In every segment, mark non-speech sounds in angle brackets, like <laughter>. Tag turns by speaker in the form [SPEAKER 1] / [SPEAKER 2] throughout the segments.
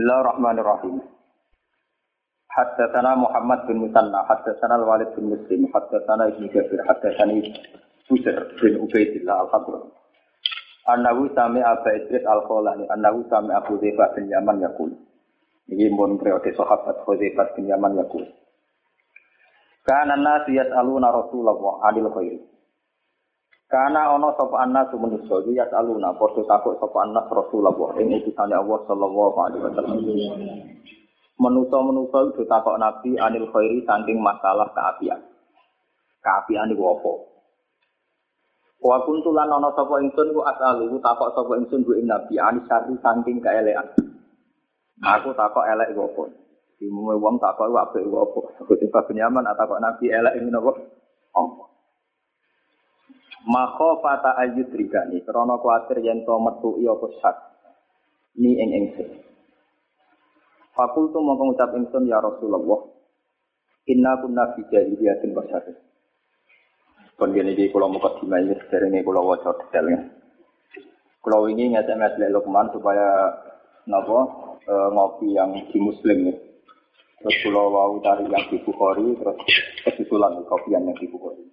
[SPEAKER 1] Bismillahirrahmanirrahim. Haddatsana Muhammad bin Musanna, haddatsana Al-Walid bin Muslim, haddatsana Ibnu Jabir, haddatsani Busr bin Ubaidillah Al-Hadrami. Annahu sami Aba Idris Al-Kholani, annahu sami Abu Dhaifah bin Yaman yakul. Ini mun periode sahabat Hudzaifah bin Yaman yakul. Kana nas yas'aluna Rasulullah anil khair. Kana ana sapa anas manusa iki yas'aluna padha takut sapa anas Rasulullah ing utusane Allah sallallahu alaihi wasallam. Manusa-manusa itu takut Nabi anil khairi saking masalah keapian. Keapian iku apa? Wa kuntu lan ana sapa ingsun ku as'alu takut sapa ingsun ku ing Nabi anis sari saking kaelekan. Aku takut elek iku apa? Dimume wong takut apik iku apa? Aku tiba benyaman takut Nabi elek ini napa? Apa? Maka fata ayut rigani, krono kuatir yen to metu iya sak. Ni ing ingsun. Fakultu mau mengucap ingsun ya Rasulullah. Inna kunna fi jahiliyatin basyarih. Kon gene iki kula muka dimai sederenge kula waca detailnya. Kula ini ngetes Lek Lukman supaya napa e, ngopi yang di muslim nih. Terus kula wau dari yang di Bukhari terus kesusulan kopian yang di Bukhari.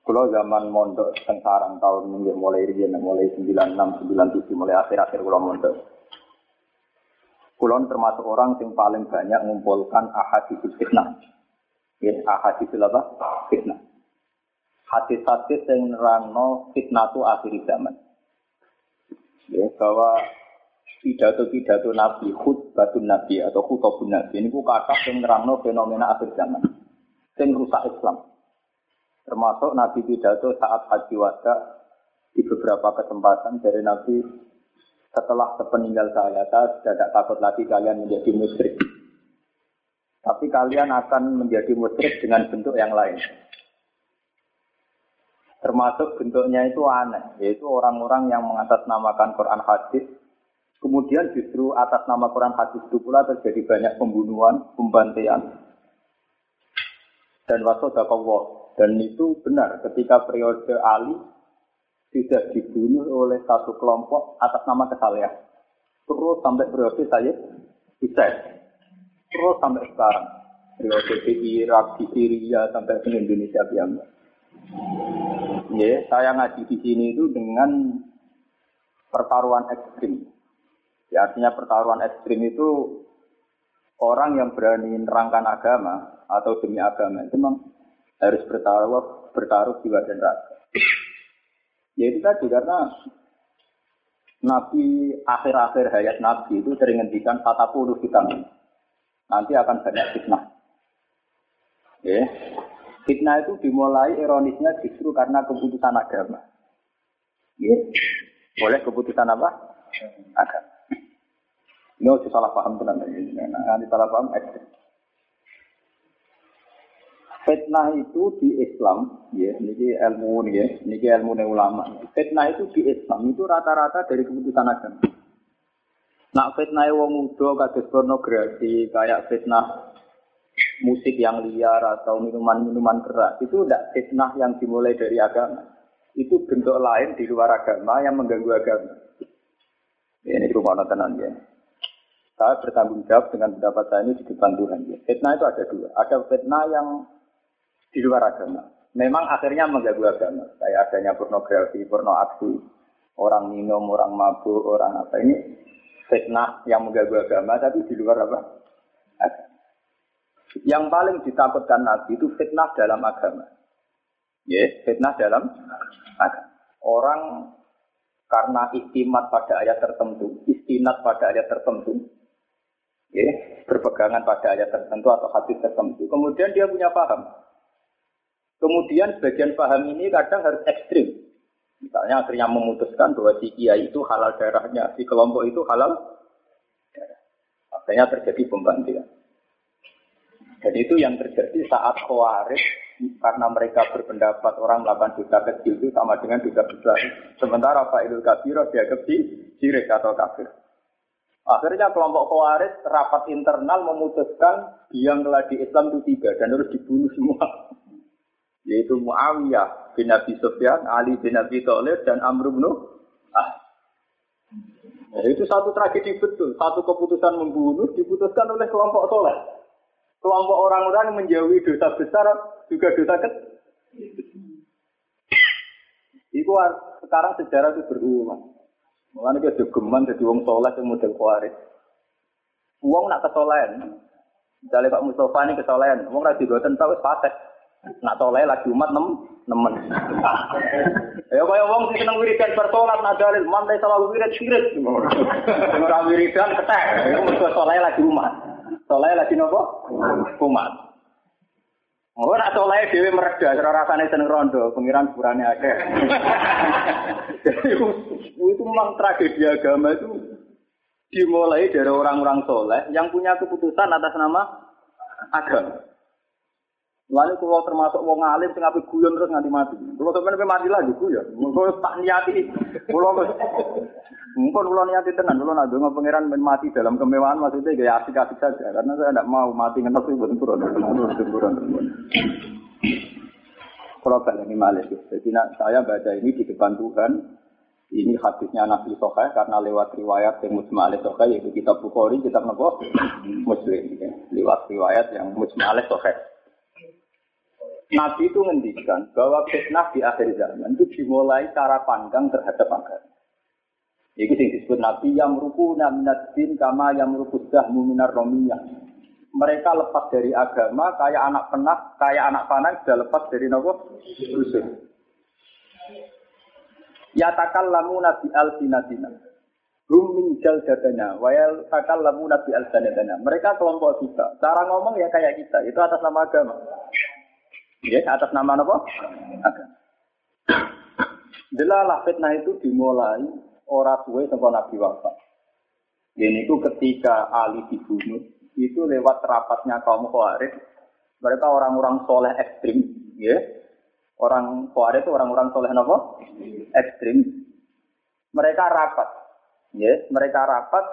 [SPEAKER 1] Kalau zaman mondok sekarang tahun minggu mulai riyen mulai 96 97 mulai akhir-akhir kalau mondok. Kulon termasuk orang yang paling banyak mengumpulkan ahadits fitnah. Ya, ahadits apa? Fitnah. Hadis-hadis yang nerangno fitnah itu akhir zaman. Ya, bahwa pidato-pidato Nabi, khutbatun Nabi atau khutbah Nabi ini kata yang nerangno fenomena akhir zaman. Yang rusak Islam. Termasuk Nabi pidato saat haji wada di beberapa kesempatan dari Nabi setelah sepeninggal saya, saya tidak takut lagi kalian menjadi musyrik. Tapi kalian akan menjadi musyrik dengan bentuk yang lain. Termasuk bentuknya itu aneh, yaitu orang-orang yang mengatasnamakan Quran hadis, kemudian justru atas nama Quran hadis itu pula terjadi banyak pembunuhan, pembantaian, dan wasodakallah dan itu benar ketika periode Ali tidak dibunuh oleh satu kelompok atas nama kesalahan. Terus sampai periode saya Hussein. Terus sampai sekarang. Periode di Irak, di Syria, sampai ke Indonesia biasa. Ya, saya ngaji di sini itu dengan pertaruhan ekstrim. Ya, artinya pertaruhan ekstrim itu orang yang berani nerangkan agama atau demi agama itu memang harus bertaruh bertaruh jiwa dan raga. Ya itu tadi karena Nabi akhir-akhir hayat Nabi itu sering ngendikan kata puluh kita nanti akan banyak fitnah. Ya. Fitnah itu dimulai ironisnya justru karena keputusan agama. Ya. Boleh keputusan apa? Agama. Ini salah paham tenan. Nanti salah paham ekstrim. Fitnah itu di Islam, ya, ini ilmu ya, ini ilmu nih ulama. Fitnah itu di Islam itu rata-rata dari keputusan agama. Nak fitnah wong muda kados pornografi, kayak fitnah musik yang liar atau minuman-minuman keras itu tidak fitnah yang dimulai dari agama. Itu bentuk lain di luar agama yang mengganggu agama. Ya, ini rumah tenan ya. Saya bertanggung jawab dengan pendapat saya ini di depan Tuhan. Ya. Fitnah itu ada dua. Ada fitnah yang di luar agama. Memang akhirnya mengganggu agama. Kayak adanya pornografi, porno aksi, orang minum, orang mabuk, orang apa ini fitnah yang mengganggu agama, tapi di luar apa? Agama. Yang paling ditakutkan Nabi itu fitnah dalam agama. Ya, yes, fitnah dalam agama. Orang karena istimat pada ayat tertentu, istinat pada ayat tertentu, ya, berpegangan pada ayat tertentu atau hadis tertentu. Kemudian dia punya paham. Kemudian sebagian paham ini kadang harus ekstrim. Misalnya akhirnya memutuskan bahwa si kiai itu halal darahnya, si kelompok itu halal darah. Akhirnya terjadi pembantaian. Dan itu yang terjadi saat khawarij karena mereka berpendapat orang melakukan dosa kecil itu sama dengan dosa besar. Sementara Pak Idul Kabir dianggap si sirik atau kafir. Akhirnya kelompok khawarij rapat internal memutuskan yang di Islam itu tiga dan harus dibunuh semua yaitu Muawiyah bin Abi Sufyan, Ali bin Abi Thalib dan Amr bin Ah. Nah, itu satu tragedi betul. Satu keputusan membunuh diputuskan oleh kelompok soleh. Kelompok orang-orang yang menjauhi dosa besar juga dosa kecil. Itu sekarang sejarah itu berulang. Mulanya dia geman jadi wong soleh yang model kuaris. Uang nak kesolehan. Misalnya Pak Mustafa ini kesolehan. Uang lagi buatan tahu patek. Nak soleh lagi umat nem nemen. <laughs> Ya kaya wong sing seneng wiridan bersolat nak dalil man selalu wirid sirit. Ora wiridan ketek. Iku mesti soleh lagi umat. Soleh lagi nopo? Umat. Oh, nak soleh dewi mereda, cara rasanya seneng rondo, pengiran sepurane akeh. <laughs> Itu memang tragedi agama itu dimulai dari orang-orang soleh yang punya keputusan atas nama agama. Lalu kalau termasuk wong alim sing ape guyon terus nganti mati. Kalau sampeyan mati lagi guyon. Mengko tak niati. Kalau mungkin kalau niati tenan, kalau nak donga pangeran mati dalam kemewahan maksudnya gaya asik-asik saja karena saya tidak mau mati ngetok itu bukan turun. Kalau balik ini malah Jadi saya baca ini di depan Tuhan, ini hadisnya Nabi Sokai karena lewat riwayat yang Musma Sokai yaitu kitab Bukhari, kitab Nabi Muslim. Ya. Lewat riwayat yang Musma Sokai. Nabi itu ngendikan bahwa fitnah di akhir zaman itu dimulai cara pandang terhadap agama. Itu yang disebut Nabi yang meruku minat din kama yang meruku dahmu minar romiyah. Mereka lepas dari agama kayak anak penah, kayak anak panah sudah lepas dari nopo rusuh. Ya takal lamu nabi al sinatina. Hum min jaldatana, wayal takal lamu nabi al Mereka kelompok kita. Cara ngomong ya kayak kita. Itu atas nama agama. Ya, atas nama apa? Agama. Delalah fitnah itu dimulai orang tua sampai Nabi wafat. Dan itu ketika Ali dibunuh, itu lewat rapatnya kaum Khawarij. Mereka orang-orang soleh ekstrim, ya. Orang Khawarij itu orang-orang soleh apa? Ekstrim. Mereka rapat, ya. Mereka rapat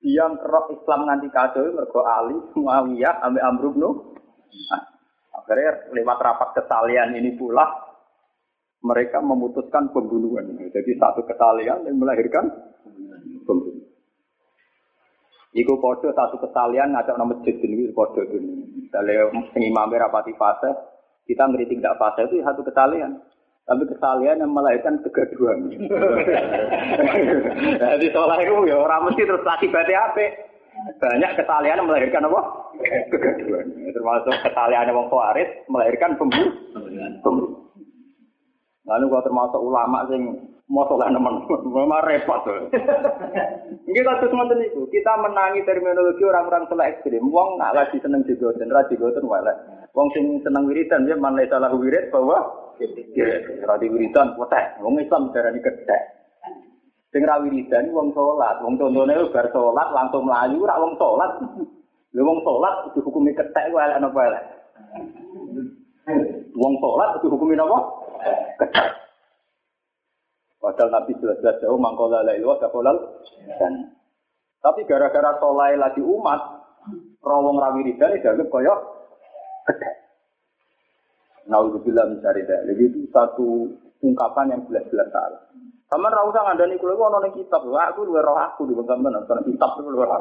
[SPEAKER 1] yang kerok Islam nganti kacau mergo Ali, Muawiyah, Amr bin Akhirnya lewat rapat kesalian ini pula mereka memutuskan pembunuhan. Jadi satu kesalian yang melahirkan pembunuhan. Iku podo satu kesalian ngajak nama masjid ini podo ini. Misalnya imam rapati fase, kita ngeritik tidak fase itu satu kesalian. Tapi kesalian yang melahirkan kegaduhan. <laughs> Jadi soalnya itu ya orang mesti terus berarti apa? Banyak kesalian yang melahirkan apa? Kegaduhan. Termasuk kesalian yang Khawarij melahirkan pembunuh. Lalu kalau termasuk ulama sing soleh nemen, <laughs> memang repot tuh. Ini kasus semuanya itu, kita menangi terminologi orang-orang soleh ekstrim. Wong nggak lagi seneng jigoten, ra jigoten wala. Wong sing seneng wiridan dia mana salah wirid bahwa wiridan potek. Wong Islam darani kedek. Sing ra wiridan wong salat, wong contone bar salat langsung melayu ora wong salat. Lha wong salat dihukumi ketek ku elek napa elek. Wong salat dihukumi napa? Ketek. Padahal Nabi jelas-jelas jauh mangkola la ilaha illallah dan tapi gara-gara solai lagi umat, rawong rawi wiridan dianggap kaya ketek. Naudzubillah mencari Jadi itu satu ungkapan yang jelas-jelas salah. Sama ra usah ngandani kula ono ning kitab. Wah, aku luwe roh aku di sampean nonton kitab luwe roh.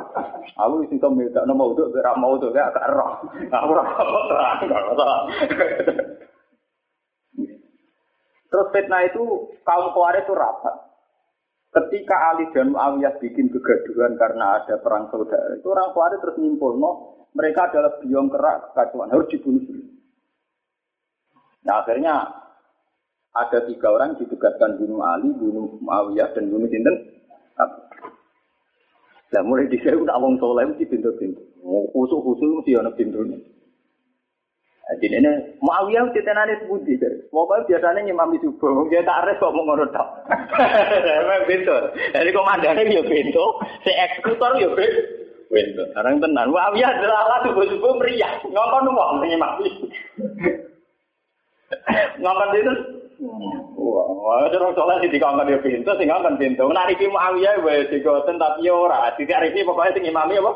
[SPEAKER 1] Aku wis iso medakno mau tuh ora mau tuh gak roh. Aku terang. Terus fitnah itu kaum Khawarij itu rapat. Ketika Ali dan Muawiyah bikin kegaduhan karena ada perang saudara, itu orang Khawarij terus nyimpul, no, mereka adalah biong kerak kekacauan, harus dibunuh. Nah akhirnya ada tiga orang ditugaskan bunuh Ali, bunuh Muawiyah, dan bunuh Sinten. Nah, mulai di saya udah awang soleh mesti pintu-pintu. Khusus khusus mesti ada pintunya. Jadi ini Muawiyah mesti tenane sebudi. Pokoknya biasanya nyimami subuh. Dia tak res kok mau ngurut tak. Pintu. Jadi komandannya ya pintu. Si eksekutor ya pintu. Sekarang tenan. Muawiyah adalah subuh-subuh meriah. Ngomong ngomong nyimami. <laughs> Ngomong itu Wah, terus soalnya sih dikongkon dia pintu, sih ngongkon pintu. Nah, Riki Muawiyah, wes digoten tapi ora. Tidak Riki pokoknya sing imami apa?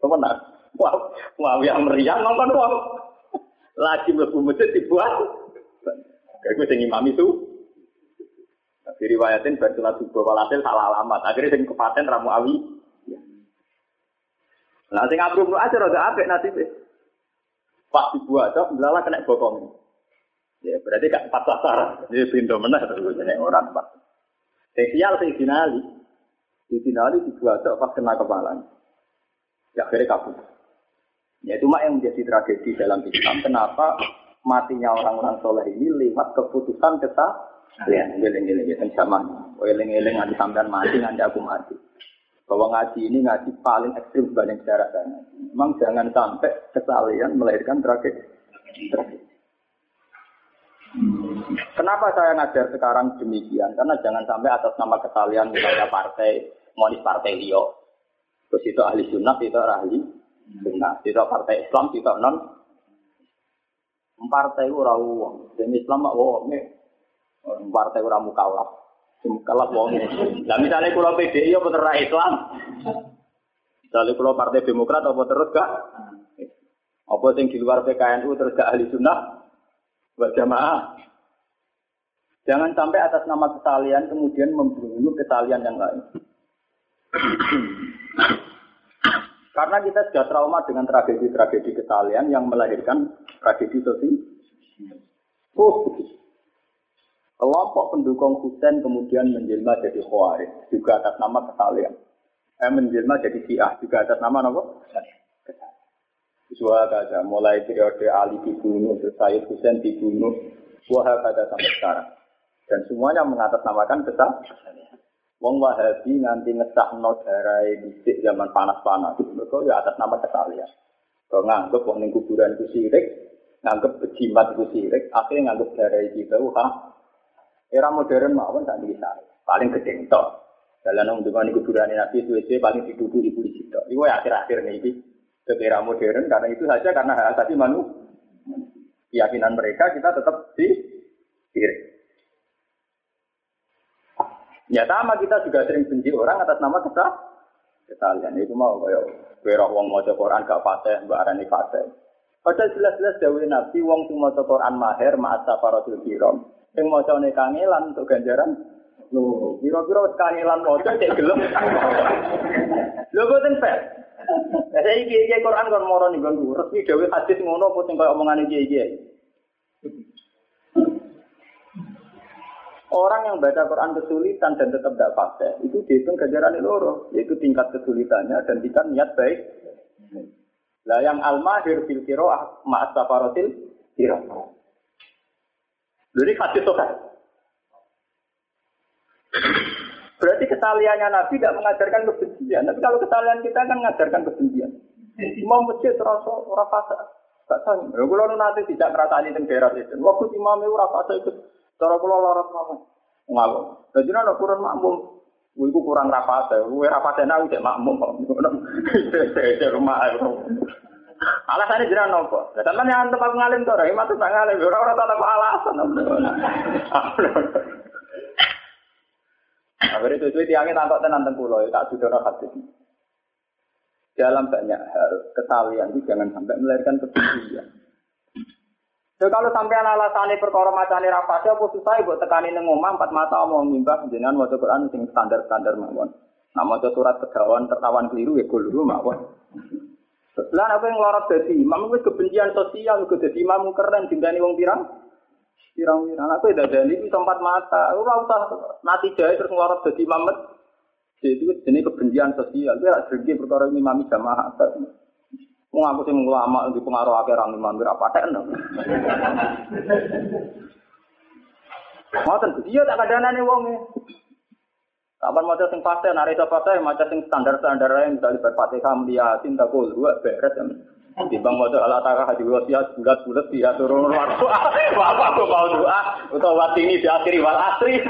[SPEAKER 1] Nak? Wah, Muawiyah meriah ngongkon kok. Lagi mlebu masjid dibuat. Kayak gue sing imami itu. Diriwayatin bersulat subuh walhasil salah alamat. Akhirnya sing kepaten Ramu Awi. Nah, sing Abu aja rada apik nasibnya. Pas dibuat, belalah kena bokong. Ya, berarti gak pas sasaran. Ini pintu menah terus orang pas. Spesial sih finali. Di finali dibuat pas kena kepala. Ya akhirnya kabur. Ya itu mak yang menjadi tragedi dalam Islam. Kenapa matinya orang-orang soleh ini lewat keputusan kita Kalian ngiling-ngiling ya zaman. Ngiling-ngiling nanti sampean mati nanti aku mati. Bahwa ngaji ini ngaji paling ekstrim dibanding sejarah sana. Memang jangan sampai kesalahan melahirkan tragedi. Kenapa saya ngajar sekarang demikian? Karena jangan sampai atas nama kesalahan misalnya partai, monis partai Lio. Terus itu ahli sunnah, itu ahli sunnah. Itu partai Islam, itu non. Partai itu rawu. Dan Islam, wah, partai ora mukallaf. Mukallaf wong. Lah misale kula PDI apa terus Islam? Misale kula Partai Demokrat apa terus gak? Apa sing di luar PKNU terus gak ahli sunnah? Buat jamaah. Jangan sampai atas nama kesalian kemudian membunuh kesalian yang lain. Karena kita sudah trauma dengan tragedi-tragedi kesalian yang melahirkan tragedi sosial. Oh, Kelompok pendukung Husain kemudian menjelma jadi Khawarij, juga atas nama kesalian. Eh, menjelma jadi Syiah, juga atas nama apa? Suara kata, mulai periode Ali dibunuh, terus Sayyid Husain dibunuh, suara kata sampai sekarang. Dan semuanya mengatasnamakan kesalahan. Wong Wahabi nganti ngesah no darai bisik zaman panas-panas. Mereka ya atas nama kesalian. Kalau nganggep wong ning kuburan itu sirik, nganggep bejimat itu sirik, akhirnya nganggep darai kita, wah Era modern mawon tak bisa. Paling gede tok. Dalam nong dengan kuburan Nabi itu paling dituduh ibu situ. Ibu ya akhir-akhir ini ke era modern karena itu saja karena hak asasi manu keyakinan mereka kita tetap di kiri. Ya sama kita juga sering benci orang atas nama kita kesalahan itu mau kayak kira wong mau Quran gak fase, mbak arani fase. Padahal jelas-jelas dawe Nabi wong sing maca Quran mahir ma'at safaratul kiram. Sing maca ne kangelan untuk ganjaran Lho, kira-kira wis kangelan maca cek gelem. <laughs> Lho boten. Lah saiki iki Quran kon moro ning nggon resmi dhewe hadis ngono apa sing koyo omongane iki-iki. Orang yang baca Quran kesulitan dan tetap tidak fase, itu dihitung ganjaran loro, yaitu tingkat kesulitannya dan tingkat niat baik. Lah yang al-mahir fil qiraah ma'as safaratil qiraah. Jadi hadis sokan. Berarti kesaliannya Nabi tidak mengajarkan kebencian. Tapi kalau kesalian kita kan mengajarkan kebencian. Imam masjid terasa orang fasa. Ya kalau nanti tidak ngerasani di daerah itu. Waktu imam itu fasa itu. Cara kalau lorot apa? Ngawur. Jadi ada kurang makmum. Iku kurang rapasa, gue rapasa nah udah makmum. Rumah Alasannya jiran nopo. Ya teman yang aku ngalim tuh, rahim tuh tak ngalim. Orang orang tak alasan. Akhirnya itu itu tiangnya tampak tenan tengkulo, tak sudah hati. Dalam banyak hal kesalian itu jangan sampai melahirkan kebencian. So, kalau sampai alasannya perkara macane rapase apa susah buat tekani ning omah empat mata mau mimbah jenengan maca Quran sing standar-standar mawon. Nah maca surat kegawan tertawan keliru ya kulo mawon. Lah apa yang lorot dadi imam wis kebencian sosial kok dadi imam keren dintani wong pirang? Pirang-pirang. Aku dadani iki tempat mata. Ora usah nati jae terus ngelorot dadi imam. Jadi itu jenis kebencian sosial. Dia sergi perkara imam jamaah. Wong aku sing ulama di pengaruh akeh orang imam ora paten. Ngoten dia tak kadanane wong e. Kapan mau sing fase, nari fase, mau sing standar-standar yang misalnya berfatihah, dia cinta kul, dua beres. Di bang mau alat takah haji wasiat bulat-bulat dia turun waktu. <laughs> Apa aku mau doa untuk waktu ini diakhiri wal asri. <laughs>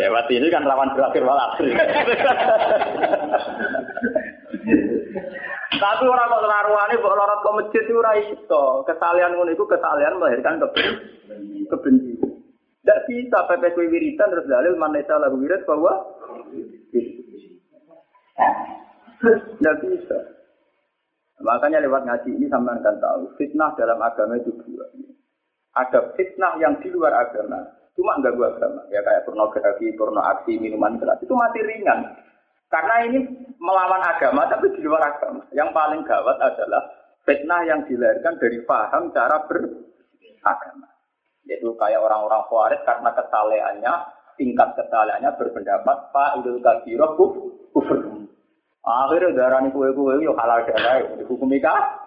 [SPEAKER 1] ya waktu ini kan lawan berakhir wal asri. <laughs> Tapi orang kok laruane kok lorot ke masjid itu ora iso. Kesalian ngono iku kesalian melahirkan kebencian. Tidak bisa PPK wiridan terus dalil mana lagu wirid bahwa tidak bisa. Makanya lewat ngaji ini sama akan tahu fitnah dalam agama itu dua. ada fitnah yang di luar agama. Cuma enggak gua agama. Ya kayak pornografi, porno aksi, minuman keras. Itu masih ringan. Karena ini melawan agama tapi di luar agama. Yang paling gawat adalah fitnah yang dilahirkan dari paham cara beragama. Yaitu kayak orang-orang khawarij karena kesalehannya, tingkat kesalehannya berpendapat Pak Idul Kabiroh kufur. Akhirnya darah ini kue-kue yuk halal darah, dihukum nikah.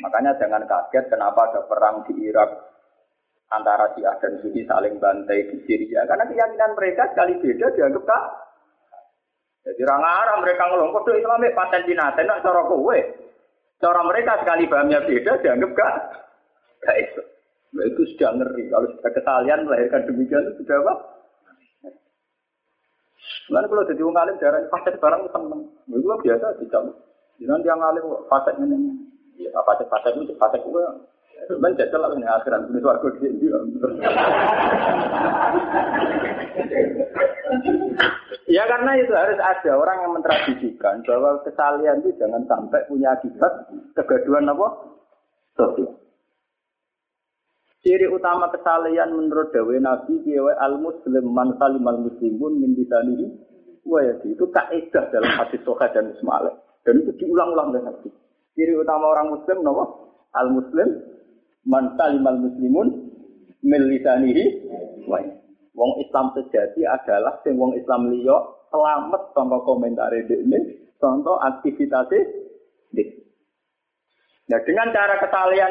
[SPEAKER 1] Makanya jangan kaget kenapa ada perang di Irak antara Syiah dan Sunni saling bantai di Syria. Karena keyakinan mereka sekali beda dianggap kak. Jadi orang Arab mereka ngomong kode Islamik paten jinate nak cara kowe. Cara mereka sekali pahamnya beda dianggap kak. Gak itu. Nah, itu sudah ngeri. Kalau sudah kesalian melahirkan demikian itu sudah apa? Lalu kalau jadi orang alim darah fasek barang seneng. Itu biasa tidak. Jangan dia ngalim fasek ini. Ya, sih fase itu, fase itu Ben jajal lah ini akhiran punya suarga di sini. Ya karena itu harus ada orang yang mentradisikan bahwa kesalian itu jangan sampai punya akibat kegaduhan apa? Sosial. Ciri utama kesalian menurut Dawe Nabi kiai al Muslim man salim al Muslimun min bisanihi wa itu kaidah dalam hadis Soha dan Ismail dan itu diulang-ulang dengan hadis. Ciri utama orang muslim nopo? Al muslim man al muslimun min lisanihi Wong Islam sejati adalah sing wong Islam liya selamat tanpa komentar ini, contoh aktivitasnya Nah dengan cara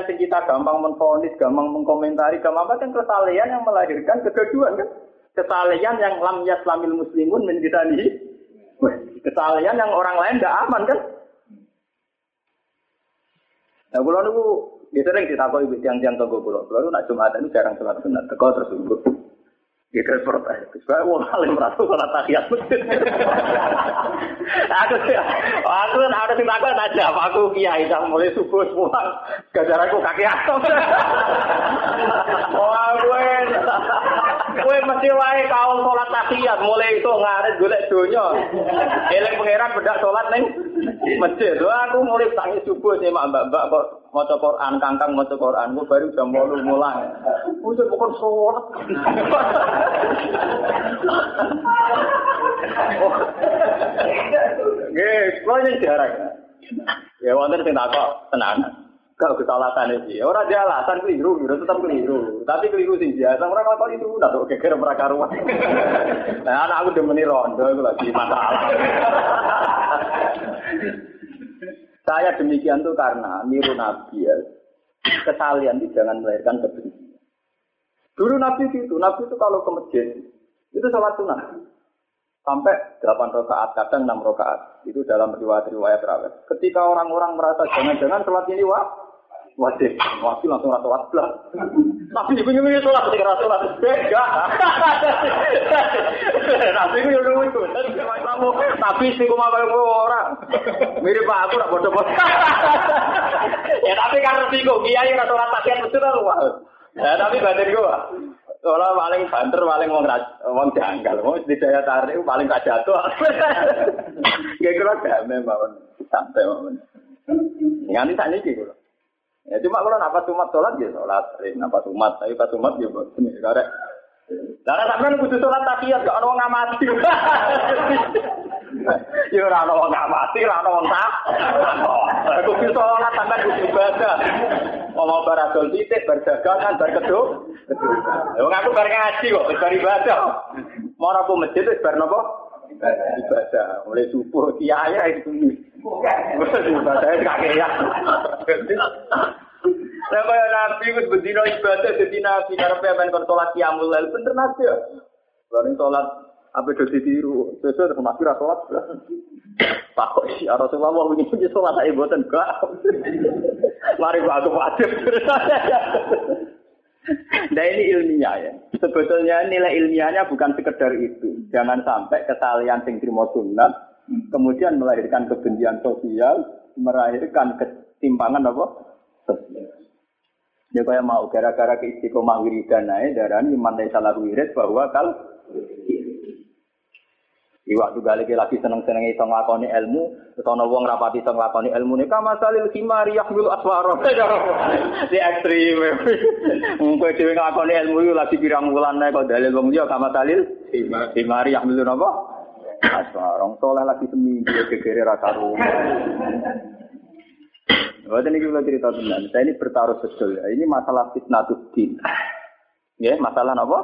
[SPEAKER 1] sing kita gampang menfonis, gampang mengkomentari, gampang apa kan yang melahirkan kegaduhan kan? Kesalahan yang lam yaslamil muslimun min lisanihi. Kesalahan yang orang lain tidak aman kan? Nah, kulo niku ya sering ditakoki ibu tiang-tiang tonggo kulo. Kulo nak Jumat ini jarang sholat sunat. Teko terus transport aja. Saya mau paling merasa sholat tahiyat masjid. aku aku ada sing takut aja. Aku kiai yang mulai subuh semua. Gajar aku kaki atom. Wah, gue Kue mesti wae kaum sholat tahiyat mulai itu ngaret golek donya. Eling pangeran bedak sholat ning masjid. Wah aku mulai tangi subuh sih mak mbak-mbak kok maca Quran, kangkang maca Quran, gue baru jam 8 mulai. Wis bukan sholat. Kok ini jarang. Ya wonten sing takok tenanan. Gak kesalahan sih. Orang dia alasan keliru, udah tetap keliru. Tapi keliru sih biasa. Orang apa itu udah tuh keker mereka rumah. <laughs> Nah anak aku demeni rondo itu lagi masalah. <laughs> Saya demikian tuh karena niru Nabi ya. Kesalian itu jangan melahirkan kebencian. Dulu Nabi itu, Nabi itu kalau ke masjid itu sholat sunnah sampai 8 rakaat, kadang 6 rakaat. Itu dalam riwayat-riwayat rawat. Ketika orang-orang merasa jangan-jangan sholat ini wah Wajib, wajib langsung rasa wajib. Tapi ibu nyumi sholat ketika rasa sholat beda. Tapi itu, tapi sih cuma kayak orang. Mirip pak aku nak bodoh bodoh. Ya tapi karena sih kok kiai rasa sholat takian betul lah. Ya tapi batin gua. Soalnya paling banter, paling wong wong janggal, wong di daya tarik paling gak jatuh. Gak kira damai mawon, santai mawon. Nganti tak nih gitu. Ya cuma kalau nafas umat sholat ya sholat, sering nafas umat, tapi pas umat ya buat ini karek. Karena sampean kudu sholat tahiyat gak ono ngamati. <laughs> Ya ora ono ngamati, ora ono tak. Kudu sholat sampean kudu ibadah. Mau baradol titik berdagangan bar keduk. Wong aku bar ngaji kok, bar ibadah. Mau aku masjid wis bar napa? Ibadah. Mulai subuh kiai itu. Kakek ya. Kaya nabi itu berdino ibadah jadi nabi karena pengen kon sholat kiamul lail bener nabi ya. Lalu sholat apa itu ditiru sesuai dengan nabi sholat. Pak kok sih Rasulullah mau ini punya sholat aja buatan gak. Mari gua aku wajib. Nah ini ilmiah ya. Sebetulnya nilai ilmiahnya bukan sekedar itu. Jangan sampai kesalahan sing trimo kemudian melahirkan kebencian sosial, melahirkan ketimpangan apa? Sosial. Ya kaya mau gara-gara ke istiqomah wiridan naik darah ini mandai salah wirid bahwa kal Iwak juga lagi lagi seneng-seneng itu ngelakoni ilmu, ana wong rapati iso ngelakoni ilmu nih kama salil khimari yahmil aswaro. <laughs> Di ekstrim. <laughs> Kowe dhewe ngelakoni ilmu itu lagi pirang wulan kok dalil wong liya kama salil khimari yahmil napa? Aswaro. Soleh lagi seminggu gegere ra karo. Waktu ini kita cerita tentang saya ini bertaruh betul ya. Ini masalah fitnatus din. Ya, masalah apa?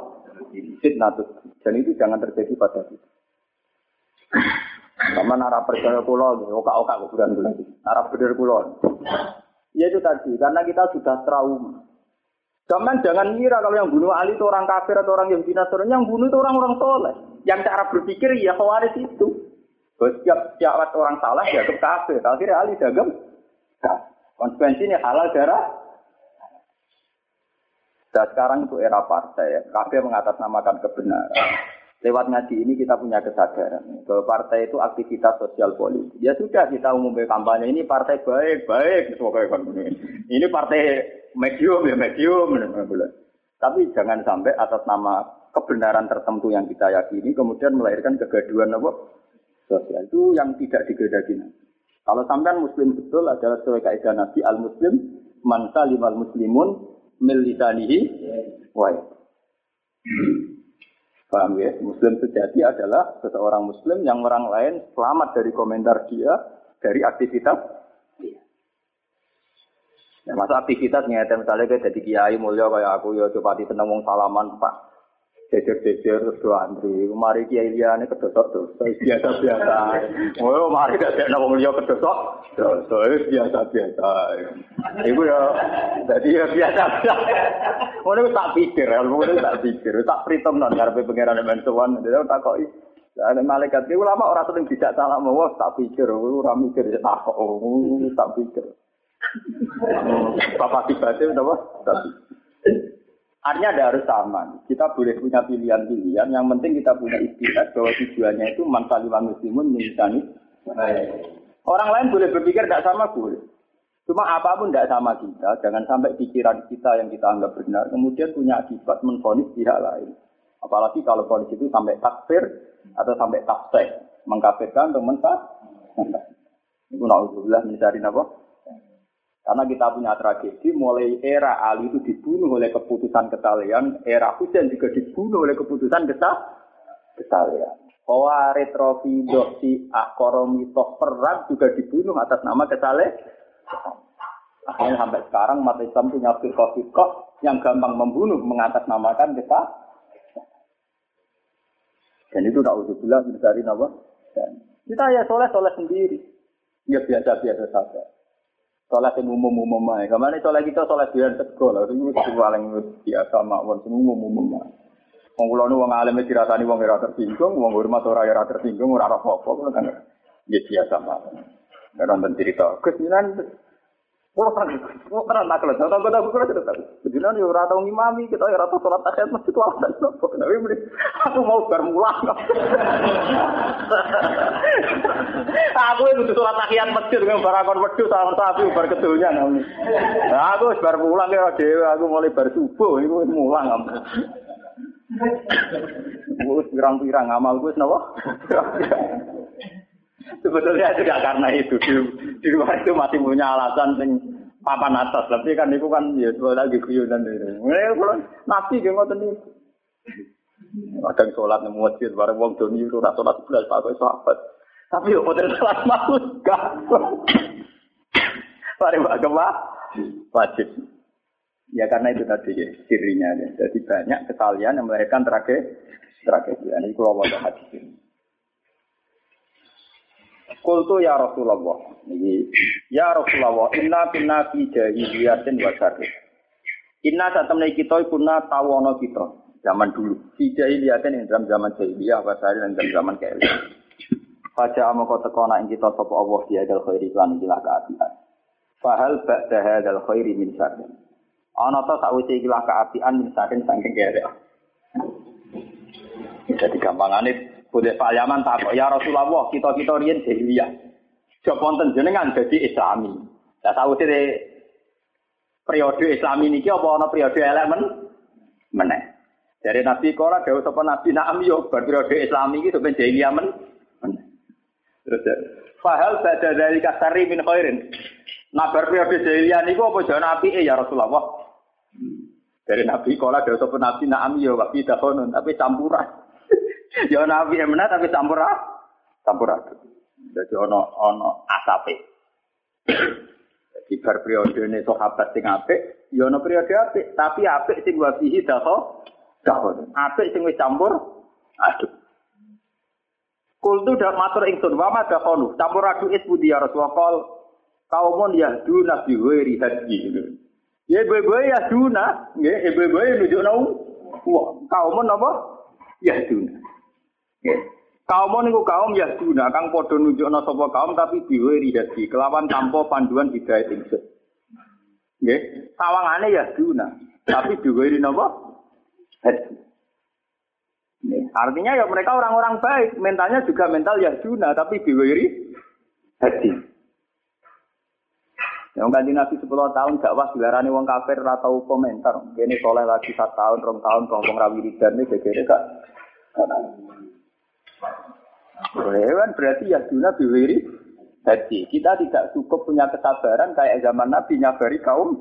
[SPEAKER 1] Fitnatus. Dan itu jangan terjadi pada kita. Sama nara percaya pulau, oka-oka kuburan dulu. Nara bener pulau. Ya itu tadi, karena kita sudah trauma. Cuman jangan ngira kalau yang bunuh Ali itu orang kafir atau orang yang atau yang bunuh itu orang-orang soleh. Yang cara berpikir ya khawaris itu. Setiap setiap orang salah ya ke kafir. Akhirnya Ali dagem. Konsekuensinya halal darah. Dan sekarang itu era partai, kafir mengatasnamakan kebenaran. Lewat ngaji ini kita punya kesadaran bahwa partai itu aktivitas sosial politik. Ya sudah kita umumkan kampanye ini partai baik, baik, ini partai medium ya medium. Tapi jangan sampai atas nama kebenaran tertentu yang kita yakini kemudian melahirkan kegaduhan apa sosial itu yang tidak digedaki. Kalau sampean muslim betul adalah sesuai kaidah Nabi al muslim man salimal muslimun mil lisanihi wa Paham ya? Muslim sejati adalah seseorang muslim yang orang lain selamat dari komentar dia, dari aktivitas dia. Ya, masa aktivitas nyata misalnya kayak jadi kiai mulia kayak aku ya coba di seneng salaman pak jejer-jejer terus antri. Mari kiai liane kedosok tuh, biasa-biasa. <laughs> Oh, mari gak ada wong liya kedosok, dosa biasa-biasa. Iku ya jadi ya biasa-biasa. Ngono tak pikir, ngono tak pikir, tak perhitung non karepe pangeran men tuan, dia takoki. Ada malaikat itu lama orang sering tidak salah mau tak pikir, orang mikir ya tak kok, tak pikir. <laughs> Bapak tiba tiba apa? Artinya ada harus sama. Kita boleh punya pilihan-pilihan. Yang penting kita punya istilah bahwa tujuannya itu mansaliman muslimun misalnya. Orang lain boleh berpikir tidak sama boleh. Cuma apa pun tidak sama kita. Jangan sampai pikiran kita yang kita anggap benar. Kemudian punya akibat menfonis pihak lain. Apalagi kalau fonis itu sampai takfir atau sampai tafsir. Mengkafirkan atau mentah. Itu na'udzubillah mencari apa? Karena kita punya tragedi, mulai era Ali itu dibunuh oleh keputusan ketalian, era Husain juga dibunuh oleh keputusan ketah ketalian. Bahwa retrofido si perang juga dibunuh atas nama ketale. Akhirnya sampai sekarang mata Islam punya firqah-firqah yang gampang membunuh mengatasnamakan kita. Dan itu tak bilang dari nama. Kita ya soleh-soleh sendiri. Ya biasa-biasa saja. Sholat yang umum-umum aja. Ke mana sholat kita sholat biar tegol. Itu paling biasa mawon. Semua umum-umum aja. Wong kula nu wong alim dirasani wong ora tersinggung, wong hormat ora ora tersinggung, ora apa-apa kan. Ya biasa mawon. Ora cerita. Gus Tahu. Bejulan yo ora tau ngimami, kita yo ora tau masjid alasan. Tapi aku mau bar. Aku itu salat tahiyat masjid dengan barakon wedhus sama sapi bar kedunya. Nah, aku wis ya dhewe, aku mulai bar subuh mulang. Wis pirang-pirang amalku wis napa? Sebetulnya tidak karena itu. Di, di luar itu masih punya alasan sing papan atas. Tapi kan itu kan ya lagi kuyunan nabi dia ngotot nih. Kadang sholat nemu masjid bareng wong doni itu rasa sholat belas pakai sahabat. Tapi yo hotel sholat makhluk gak. Bareng agama wajib. Ya karena itu tadi ya, sirinya. Ya. Jadi banyak kesalahan yang melahirkan tragedi. Tragedi. Ini kalau mau hadis ini. Kultu ya Rasulullah. Ini ya Rasulullah, inna kunna fi jahiliyatin wa syarri. Inna satemne kita kunna tawono kita zaman dulu. Fi jahiliyatin ing dalam zaman jahiliyah wa syarri dan dalam zaman kaya. Faja amako tekona ing kita sapa Allah dia dal khairi lan ikilah keapian. Fahal ba'da hadzal khairi min syarri. Ana ta sawise ikilah keapian min syarri saking kaya. Jadi gampangane boleh Pak Yaman ya Rasulullah kita kita rian jahiliyah. Jok wonten jenengan jadi Islami. Lah tahu sih periode Islami niki apa ana periode elemen meneh. Dari Nabi Kora dewe sapa Nabi Naam yo periode Islami iki sampeyan jahiliyah men Terus ya, Fahal baca dari kasari min khairin. Nabar periode jahiliyah niku apa jangan api ya Rasulullah. Dari Nabi kalau ada sopun Nabi naam ya dakonun tapi campuran. Ya Nabi emna tapi campuran. Campuran. Jadi ono ono asape. Jadi bar periode ini sahabat sing apik, ya ono periode apik, tapi apik sing wabihi dako dahon. Apik sing wis campur aduk. Kultu dak matur ingsun wa ma dakonu campur aduk is budi ya Rasulullah kaumun yahduna bi ghairi hadi. Ya ibu-ibu yahduna, ya ibu-ibu nunjukna wong. Kaumun apa? Yahduna. Ya. Kaum niku kaum yahduna kang padha nunjukna sapa kaum tapi bi ghairi hadi, kelawan tanpa panduan hidayah ingsun. Nggih, sawangane yahduna, tapi bi ghairi napa? Hadi. Artinya ya mereka orang-orang baik, mentalnya juga mental yahduna tapi biwiri hadi. Yang ganti nabi 10 tahun gak wah dilarani wong kafir atau komentar. Kini soleh lagi satu tahun, rom tahun, ngomong rawi ridan ini gegere gak. Hewan berarti ya dunia biwiri. Jadi kita tidak cukup punya kesabaran kayak zaman Nabi nyabari kaum.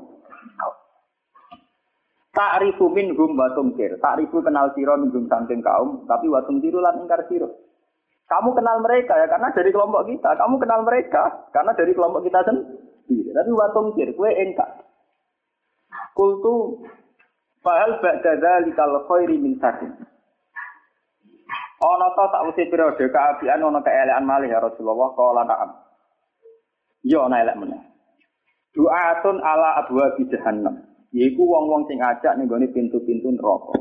[SPEAKER 1] Ta'rifu minhum wa tumkir. Ta'rifu kenal siro minhum samping kaum, tapi wa tumkiru lan ingkar siro. Kamu kenal mereka ya karena dari kelompok kita. Kamu kenal mereka karena dari kelompok kita sendiri. Tapi watum kir, kue engkak. Kultu fahal ba'da dzalikal khairi min sakin. Ana ta tak usih periode kaabian ana keelekan malih ya Rasulullah kala na'am. Yo ana elek meneh. Du'atun ala abwa bi jahannam. Yaiku wong-wong sing ajak ning gone pintu-pintu neraka.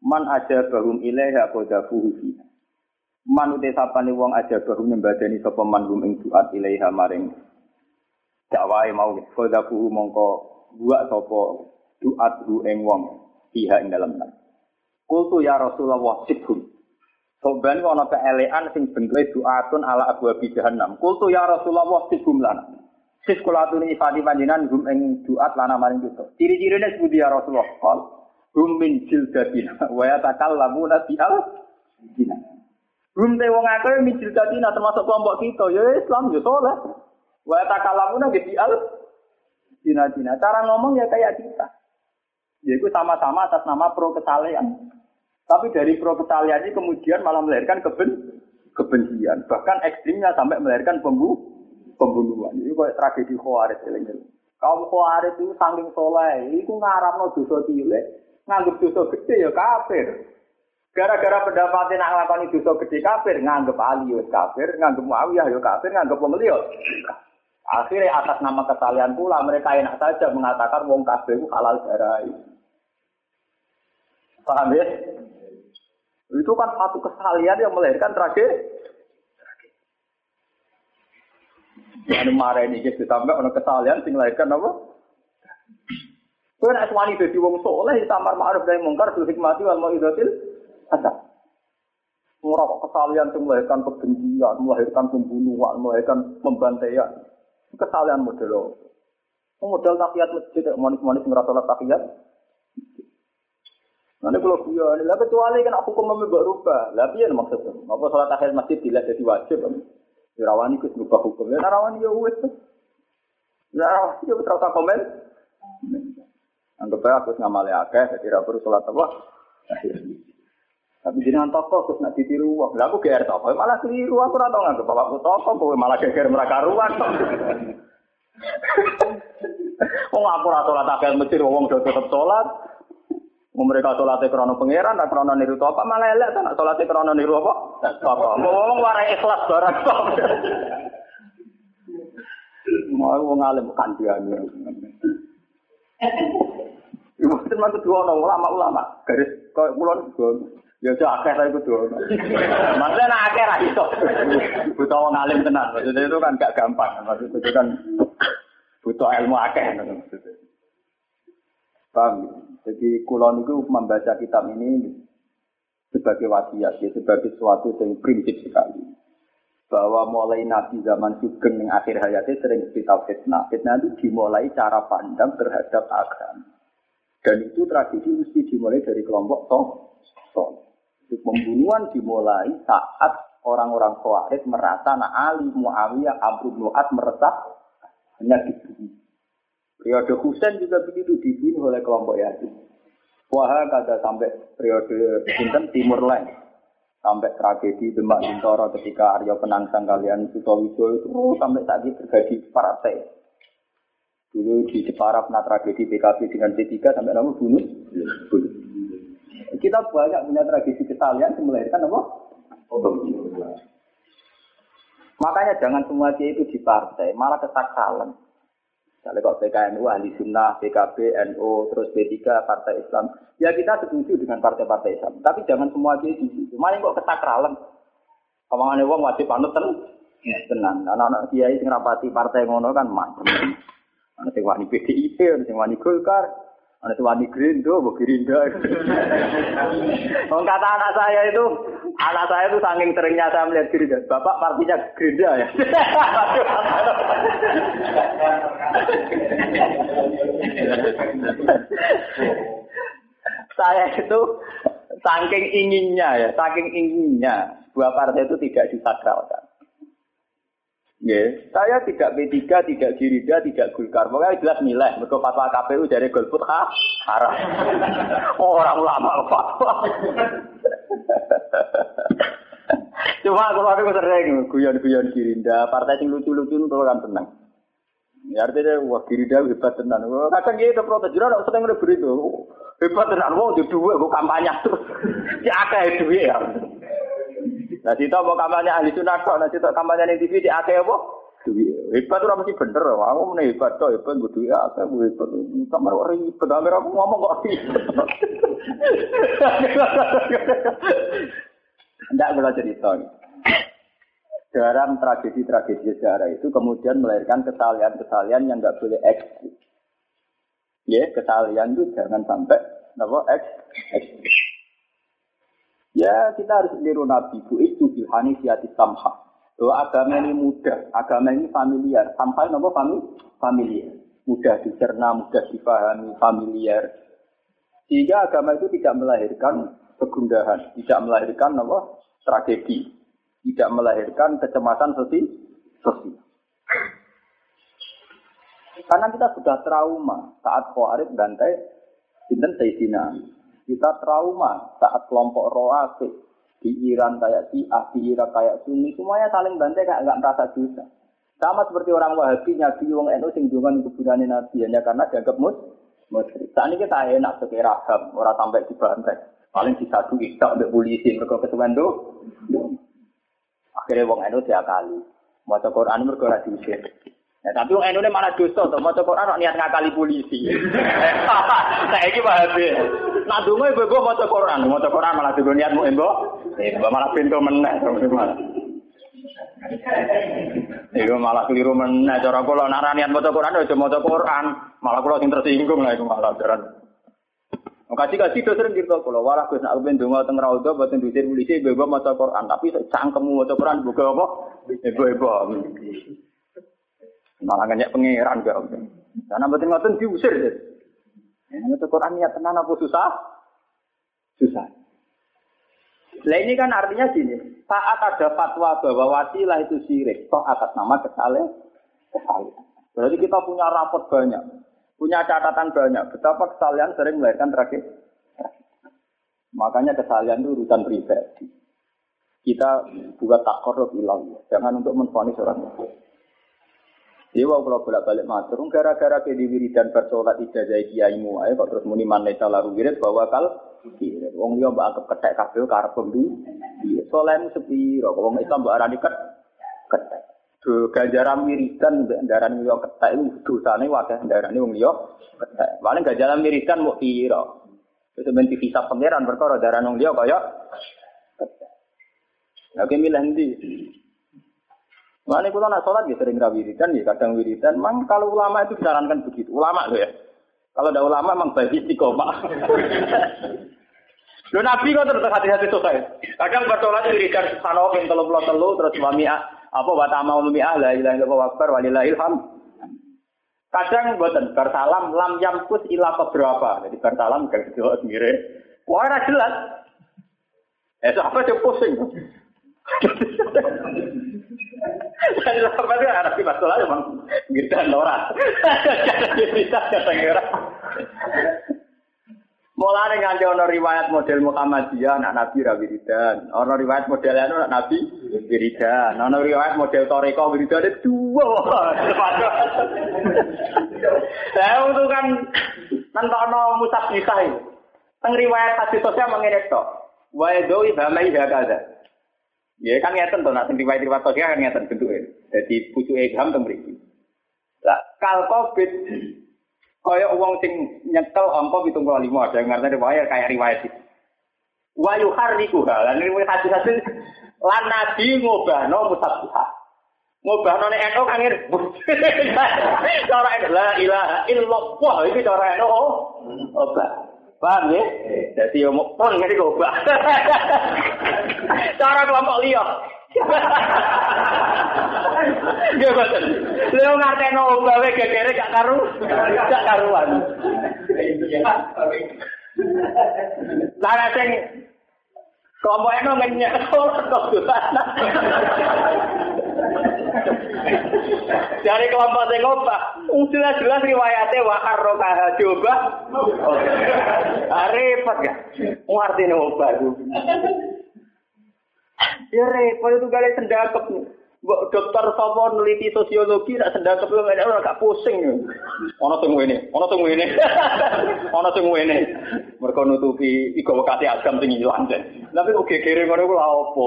[SPEAKER 1] Man aja bahum ilaiha qadafuhu fiha. Man uti sapane wong aja bahum nyembadani sapa man hum ing duat ilaiha maring dakwahe mau koda buhu mongko buat sapa duat hu ing wong pihak ing dalem kultu ya Rasulullah sibhum Soban ana keelekan sing bentuke duatun ala abu abi jahannam. Kultu ya Rasulullah sibhum lana. Sis kula aturi ifadi panjenengan hum ing duat lana maring kita. Ciri-cirine sepundi ya Rasulullah? Qal hum min jildatina wa yatakallamuna bi al dina. Hum te wong akeh min jildatina termasuk kelompok kita ya Islam ya soleh. Wa takalamuna gitu al dina-dina. Cara ngomong ya kayak kita. Yaitu sama-sama atas nama pro kesalehan. Tapi dari pro ini kemudian malah melahirkan keben kebencian. Bahkan ekstrimnya sampai melahirkan pembu pembunuhan. Ini kayak tragedi Khawarij ini. Kaum Khawarij itu saking soleh, itu ngarapno dosa cilik, nganggep dosa gede ya kafir. Gara-gara pendapatnya nak ngelakoni dosa gede kafir, nganggep Ali ya kafir, nganggep Muawiyah ya kafir, nganggep wong liya. Akhirnya atas nama kesalahan pula mereka enak saja mengatakan wong kafir itu halal darah. Paham ya? Itu kan satu kesalahan yang melahirkan tragedi. Yang marah ini ditambah oleh kesalahan sing melahirkan apa? Kau nak suami jadi wong soleh, tamar ma'ruf dari mungkar, bil hikmati wal mau'idatil asal. Murah kesalahan yang melahirkan kebencian, melahirkan pembunuhan, melahirkan pembantaian kesalahan model. Model takiyat masjid, manis-manis ngerasa takiyat. Nanti kalau ini lah kecuali kan hukum memberi rubah. Lah piye maksudnya? Apa sholat tahiyat masjid dilihat jadi wajib? Dirawani kus rubah hukum. Ya rawani ya wes. Ya rawani ya terus komen. Anggap aja aku ngamali akeh, jadi rapor sholat apa? Tapi jenengan toko terus nak ditiru wong. Lah aku GR toko malah keliru aku ora tau nganggep bapakku toko kowe malah geger mereka ruang. Wong aku ora salat akeh mesir wong do tetep salat. Mereka salate krana pangeran, tak krana niru apa malah elek ta nak salate krana niru apa? Apa? Wong warai ikhlas barang. Mau wong alim kandiane. Ibu teman kedua ulama-ulama garis kau kulon Ya aja akeh iku dono. Maksudnya nek akeh ra iso. Butuh wong alim tenan. Maksudnya itu kan gak gampang. Maksudnya itu kan butuh ilmu maksudnya. Paham? Jadi kulon itu membaca kitab ini sebagai wasiat, ya, sebagai sesuatu yang prinsip sekali. Bahwa mulai Nabi zaman Sugeng yang akhir hayatnya sering cerita fitnah. Fitnah itu dimulai cara pandang terhadap agama. Dan itu tradisi mesti dimulai dari kelompok toh. Pembunuhan dimulai saat orang-orang Khawarij merasa nak Ali Muawiyah Abu Nuat meresah hanya dibunuh. Periode Husain juga begitu dibunuh oleh kelompok Yazid. Wah, kata sampai periode Sinten Timur Lain. Sampai tragedi Demak Bintoro ketika Arya Penangsang kalian Sutowijo itu sampai tadi terjadi partai. Dulu di Jepara pernah tragedi PKB dengan P3 sampai nama bunuh. bunuh. Kita banyak punya tragedi kesalahan yang melahirkan apa? Makanya jangan semua dia itu di partai, malah kesakalan. Misalnya kok PKNU, Ahli Sunnah, PKB, NU, terus P3, Partai Islam. Ya kita setuju dengan partai-partai Islam. Tapi jangan semua di situ. Malah kok kesakralan. Omongannya wong wajib panut ten. Ya, tenan. Anak-anak kiai sing rapati partai ngono kan macam. Ana sing wani PDIP, ana sing wani Golkar, sing wani Grindo, mbok Gerinda. Wong kata anak saya itu, anak saya itu saking seringnya saya melihat Gerinda. Bapak partinya Gerinda ya. saya itu saking inginnya ya, saking inginnya dua partai itu tidak disakralkan. Ya, saya tidak P3, tidak Girida, tidak Golkar. Pokoknya jelas nilai. Mereka fatwa KPU dari golput ha, haram. <laughs> Orang ulama fatwa. Cuma kalau aku sering guyon-guyon Girinda, partai yang lucu-lucu itu kan tenang. Ya artinya wah Girinda hebat tenan. Kadang gitu protes jujur ada sering udah beritu. Hebat tenan wong di dua gue kampanye <laughs> terus. Si akeh duit ya. Nah, kita mau kampanye ahli sunnah kok, nah kita kampanye di TV di akeh apa? Hebat itu mesti bener, aku mau hebat kok, hebat gue duit akeh, hebat. Kamar orang ribet, hampir aku ngomong kok. Tidak boleh cerita. Dalam tragedi-tragedi sejarah itu kemudian melahirkan kesalahan-kesalahan yang nggak boleh ekstrim. Ya, kesalahan itu jangan sampai apa ekstrim. Ya kita harus niru Nabi Bu itu bilhani siati samha. Bahwa agama ini mudah, agama ini familiar. Sampai nopo fami familiar. Mudah dicerna, mudah dipahami, familiar. Sehingga agama itu tidak melahirkan kegundahan, tidak melahirkan nopo tragedi, tidak melahirkan kecemasan sosial. sosial. Karena kita sudah trauma saat Khawarij bantai Sinten Sayyidina kita trauma saat kelompok Roafid di Iran kayak di Irak kayak Sunni, semuanya saling bantai kayak nggak merasa dosa. Sama seperti orang Wahabi nyabi wong NU sing dungan kuburan hanya karena dianggap mus musyrik. Saat ini kita enak sebagai rahab, orang sampai di bantai. Paling disadu isak untuk polisi mereka kesuwen do. Akhirnya wong NU kali. Mau Quran mereka diusir. Ya, tapi wong NU malah dosa to, maca Quran niat ngakali polisi. <laughs> Saiki paham ya. Nak donga ibu maca Quran, maca Quran malah donga niatmu embo. Embo malah pintu meneh malah. Iku malah keliru meneh cara kula nak niat maca Quran aja maca Quran, malah kula sing tersinggung lah iku malah jaran. Kasih kasih itu sering gitu kalau walah gue nak ben donga teng raudha boten diusir polisi ibu maca Quran, tapi cangkemmu maca Quran buka apa? Ibu-ibu. Malah nggak pangeran gak. Karena betul ngoten diusir. Ini tuh Quran niat tenan apa susah? Susah. Nah ini kan artinya gini, saat ada fatwa bahwa wasilah itu syirik, toh atas nama kesalahan, kesalahan. Berarti kita punya rapot banyak, punya catatan banyak, betapa kesalahan sering melahirkan tragedi. Makanya kesalahan itu urusan pribadi. Kita buat tak korup ilang, jangan untuk menfonis orang lain. Dewa kalau bolak balik matur, gara-gara ke wiridan bersolat ijazah kiaimu, ayo kok terus muni mana lalu wirid bahwa kal. Wong liya mbak anggap ketek kabel karep pembi. Iya, soleh sepi, kok wong Islam mbak arani ket ketek. Do ganjaran wiridan mbek ndaran liya ketek iku dosane wakeh ndarane wong liya ketek. Paling ganjaran wiridan mau pira. Itu men dihisab pangeran perkara daran wong liya kaya ketek. Lagi milih ndi? Mana kalau nak sholat ya sering wiridan ya kadang wiridan. Memang kalau ulama itu disarankan begitu. Ulama loh ya. Kalau ada ulama memang bagi istiqomah. <laughs> Lo nabi kok terus hati-hati selesai. Kadang bersolat wiridan sanoh yang telu pulau telu terus suami apa watama umi ala ilah ilah wakbar walilah ilham. Kadang buatan bersalam lam yamkus ilah beberapa. Jadi bersalam gak jelas mirip. Wah jelas. Eh apa sih pusing? <laughs> Jadi sahabat itu anak di masalah gitu orang. Jadi bisa kata Mulane nganti ana riwayat model Muhammadiyah anak Nabi ra wiridan. Ana riwayat model anu anak Nabi wiridan. Ana riwayat model Toreko wiridan itu dua. Lah itu kan nentokno musabihah itu. Teng riwayat hadis sosial mengene tok. Wa yadui bamai hakaza. Ya kan ngeten to nek riwayat riwayat sosial kan ngeten bentuke. Dadi pucuke Ilham teng mriki. Lah kal covid Kaya uang sing nyekel angka pitung puluh lima ada yang ngerti riwayat kayak riwayat itu. Wayu hariku lan riwayat hadis hadis lan nabi ngobahno musabbiha. Ngobahno nek eno kan <laughs> cara la ilaha illallah iki cara eno oh. obah. Paham ya? Jadi yo mau pon ngene obah. <laughs> Cara kelompok liya. Ya boten. Lha ngarteno gawe gegere gak karu, gak karuan. Lah sing kelompok eno ngenyek kok Dari kelompok sing ngobah, jelas-jelas riwayatnya wakar rokaha coba. Repot ya. Ngerti itu. Ya repot itu gak sendakep. Mbok dokter sapa neliti sosiologi nak sendakep gak ora gak pusing. Ono sing ngene, ono sing ngene. <laughs> Ono sing ngene. Mergo nutupi iku wekate agam sing ilang. Tapi kok gegere ngono ku lha opo?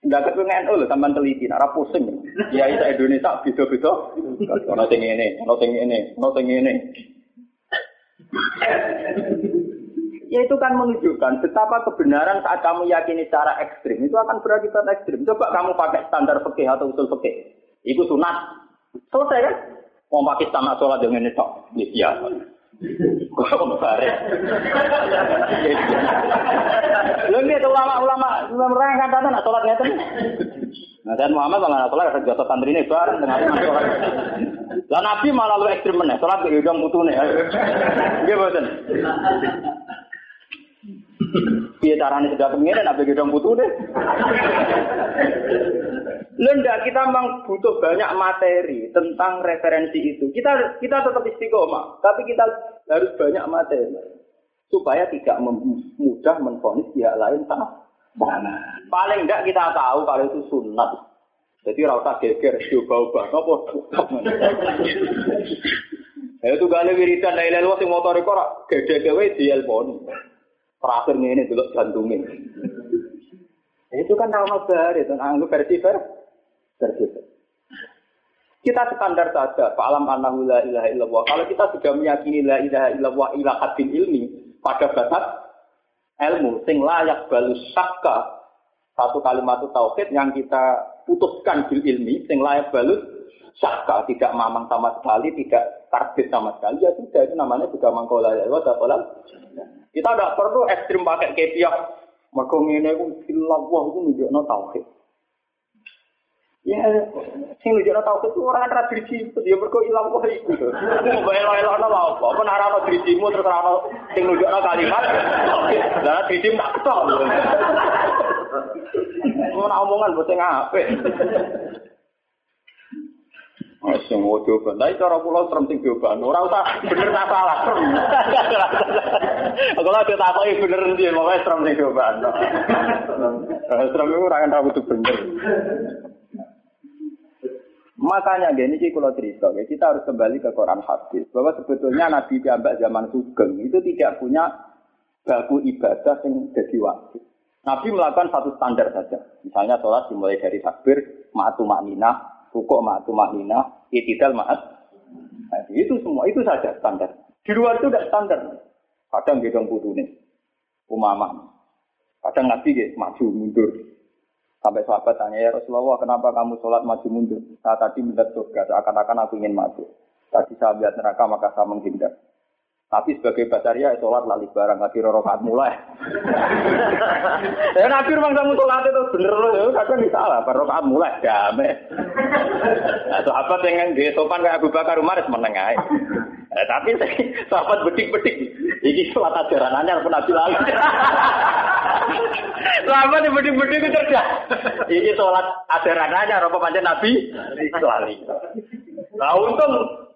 [SPEAKER 1] Ndak kepengen oh lho sampean teliti, ora pusing. Ya isa Indonesia beda-beda. Ono sing ngene, ono sing ngene, ono sing ngene. Ya itu kan menunjukkan betapa kebenaran saat kamu yakini secara ekstrim itu akan berakibat ekstrim. Coba kamu pakai standar fikih atau usul fikih. Itu sunat. Selesai kan? Mau Pakistan nak sholat dengan itu. Ya. Lalu itu ulama-ulama mereka kata nak sholat ngeten. Nah, dan Muhammad malah sholat ada jatuh santri ini bareng dengan sholat. Lah Nabi malah lu ekstrim meneh, sholat ke hidung putune. Nggih boten. Piye carane sudah nak bagi dong butuh deh. Lenda kita memang butuh banyak materi tentang referensi itu. Kita kita tetap istiqomah, tapi kita harus banyak materi supaya tidak mudah menfonis pihak lain sama. Paling enggak kita tahu kalau itu sunat. Jadi rasa geger, coba ubah, apa? Ya itu gale wiridan lalu sing motor kok gede gawe di elpon. Terakhir ini dulu jantungnya. Itu kan nama baru, itu anggap versi versi. Kita standar saja, alam anahu la ilaha illallah. Kalau kita sudah meyakini la ilaha illallah ila hadin ilmi pada batas ilmu, sing layak balu sakka, satu kalimat tauhid yang kita putuskan bil ilmi, sing layak balu sakka, tidak mamang sama sekali, tidak karbit sama sekali, ya sudah, itu namanya juga mangkola ya, kita tidak perlu ekstrim pakai kepiah. Mereka ini itu wah itu menunjukkan tauhid. Ya, sing nunjukno tauhid itu orang antara driji dia mergo ilang kok iku. Mbok elo-elono lha apa? Apa nek ana drijimu terus ana sing nunjukno kalimat. Lah driji tak ketok. Mau omongan bocah ngapik. Sing mau coba, nah cara pulau serem sing coba, ora usah bener tak salah. <laughs> Kalau ada takoki bener sih, makanya serem sing coba. <laughs> Serem itu orang yang itu bener. Makanya gini sih kalau cerita, kita harus kembali ke Quran hadis bahwa sebetulnya Nabi Jambak zaman Sugeng itu tidak punya baku ibadah yang jadi wajib. Nabi melakukan satu standar saja. Misalnya sholat dimulai dari takbir, ma'atu ma'minah, rukuk ma'atu mahlina, itidal ma'at. Nah, itu semua, itu saja standar. Di luar itu tidak standar. Kadang gedong nih, umamah. Kadang Nabi gitu, maju mundur. Sampai sahabat tanya, ya Rasulullah, kenapa kamu sholat maju mundur? Saya tadi melihat surga, seakan-akan aku ingin maju. Tadi saya lihat neraka, maka saya menghindar. Tapi sebagai basaria sholat lali barang lagi rorokat mulai. ya nabi memang kamu sholat itu bener loh, ya kadang salah. Rorokat mulai damai. Nah, sahabat yang di sopan kayak Abu Bakar Umar menengah. Nah, tapi sahabat bedik-bedik. Iki sholat ajaran anyar pun Nabi lali. Lama nih bedi-bedi itu cerdas. Iki sholat ajaran anyar apa pancen Nabi lali. Nah untung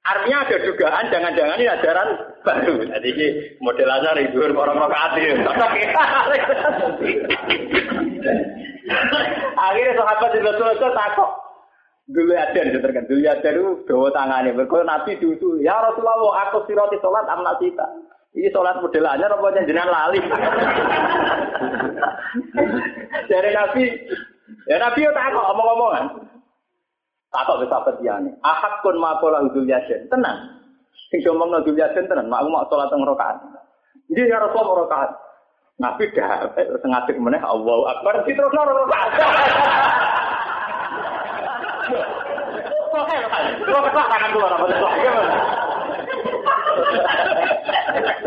[SPEAKER 1] artinya ada dugaan jangan-jangan ini ajaran baru. Jadi ini model aja ribuan orang rokaat ini. Akhirnya sahabat itu Rasulullah takut. Dulu ada gitu kan, dulu ada itu bawa tangannya. Berkata Nabi dulu, ya Rasulullah, aku siroti sholat amna kita. Ini sholat modelannya, apa jenengan lali. Dari Nabi, ya Nabi ya takut omong-omongan. Atau bisa berdiani. Ahad kun makola hudul yasin. Tenang. Yang ngomongno hudul yasin tenang. Mak mau salat yang rokaat. Ini ya Rasulullah mau rokaat. Nabi dah. Eh, Sengatik mana. Allah Akbar. Si terus lo rokaat. Rokaat. Rokaat. Rokaat. Rokaat. Rokaat.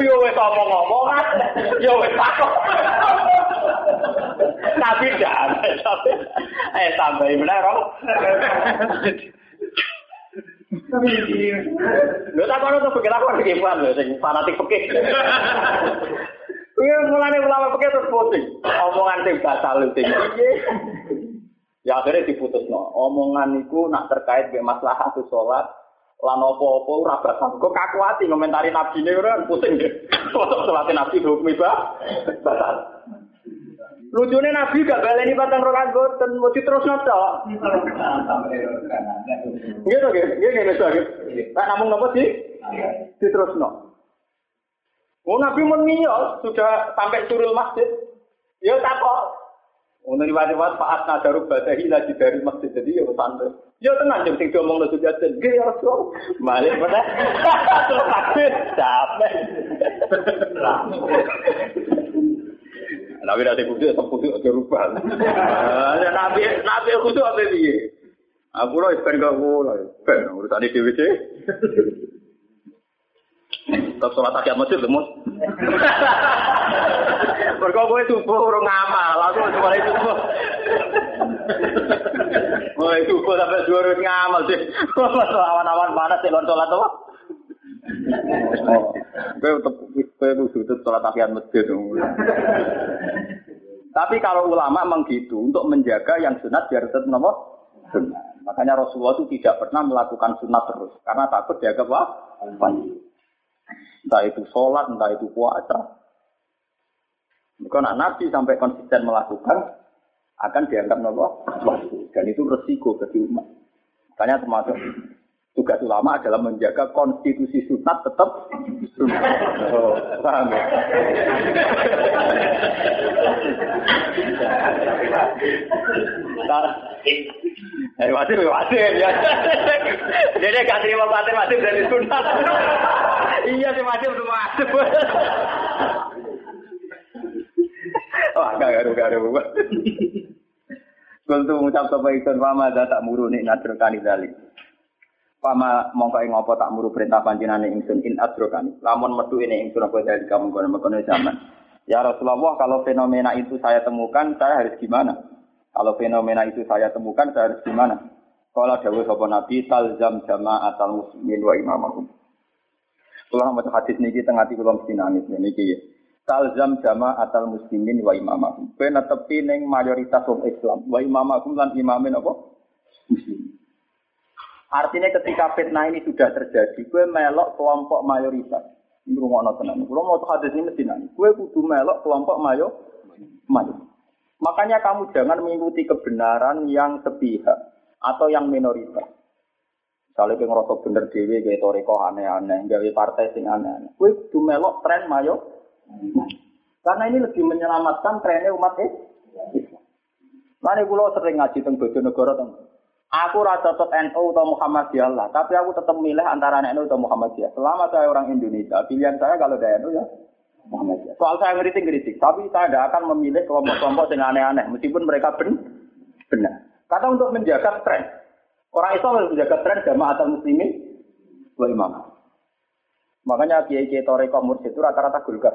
[SPEAKER 1] Yo wes ngomong-ngomong kan, yo wes takut. Tapi dah, eh tambah benar roh. Lho tak kono tuh pikir aku iki paham lho sing fanatik fikih. Kuwi mulane ulama fikih terus pusing. Omongan sing batal sing? Ya akhirnya diputus no. Omongan itu nak terkait dengan masalah satu sholat, lan opo-opo ora. Kok kaku hati ngomentari nabi ini ora pusing deh. Foto sholat nabi hukum iba batal. Lucunya nabi gak baleni batang rokan boten, mau terus noto. Gitu gitu, gitu gitu gitu. Nah namun nopo sih? Diterus no. Oh nabi mau sudah sampai surul masjid. Ya takut. Untuk riwayat-riwayat Pak Asna Daru Badahi lagi dari masjid jadi ya santai. Ya tenang jam sing diomong lo sudah jadi ya Rasul. Balik pada terus takbir capek. Nabi nanti kudu tetap kudu aja rubah. Nabi Nabi kudu apa dia? Aku loh ben gak boleh. Ben urusan di DWC. Tetap sholat takiat masjid lemus. Mereka gue subuh urung ngamal, langsung mulai subuh. Mulai subuh sampai hari ngamal sih. <laughs> Awan-awan panas sih lon sholat apa? Untuk gue itu sholat takiat masjid. Tapi kalau ulama memang gitu, untuk menjaga yang sunat biar tetap nomor sunat. Makanya Rasulullah itu tidak pernah melakukan sunat terus, karena takut dianggap wah, Entah itu sholat, entah itu puasa. Kalau Nabi sampai konsisten melakukan, akan dianggap nopo dan itu resiko bagi umat. Makanya termasuk tugas ulama adalah menjaga konstitusi sunat tetap sunat. Oh, paham ya? Eh, wasit, wasit ya. Jadi gak terima wasit, wasit dari sunat. iya sih wasit untuk wasit. Wah, garu-garu. Kultu ngucap sapa ikun pama tak muru nek nadrokani dalik. Pama mongko ing apa tak muru perintah panjenengan ingsun in adrokani. Lamun metu ini ingsun apa dari kamu kono mengkono zaman. Ya Rasulullah, kalau fenomena itu saya temukan, saya harus gimana? Kalau fenomena itu saya temukan, saya harus gimana? Kalau dawuh sapa Nabi talzam jama'atal muslimin wa imamahum. Kula maca hadis niki tengah ati kula mesti nangis niki ya. Talzam jama'atal muslimin wa imamahum. Kowe netepi ning mayoritas wong Islam wa imamahum lan imamin apa? Muslim. Artinya ketika fitnah ini sudah terjadi, gue melok kelompok mayoritas. Ini rumah tenan. Kalau mau hadis ini mesti nanya. Gue kudu melok kelompok mayo, mayo. Makanya kamu jangan mengikuti kebenaran yang sepihak atau yang minoritas. Kayak ngerasa bener dewi, kayak toriko aneh-aneh, gawe partai sing aneh-aneh. Gue kudu melok tren mayo, karena ini lebih menyelamatkan trennya umat Islam. Mana pulau sering ngaji tentang Bojonegoro tentang Aku rasa cocok NU atau Muhammadiyah lah, tapi aku tetap milih antara NU atau Muhammadiyah. Selama saya orang Indonesia, pilihan saya kalau ada NU ya Muhammadiyah. Soal saya ngeritik ngeritik, tapi saya tidak akan memilih kelompok-kelompok yang aneh-aneh, meskipun mereka ben benar. Karena untuk menjaga tren, orang Islam harus menjaga tren jamaah atau muslimin dua imam. Makanya kiai kiai toreko mursyid itu rata-rata gulgar.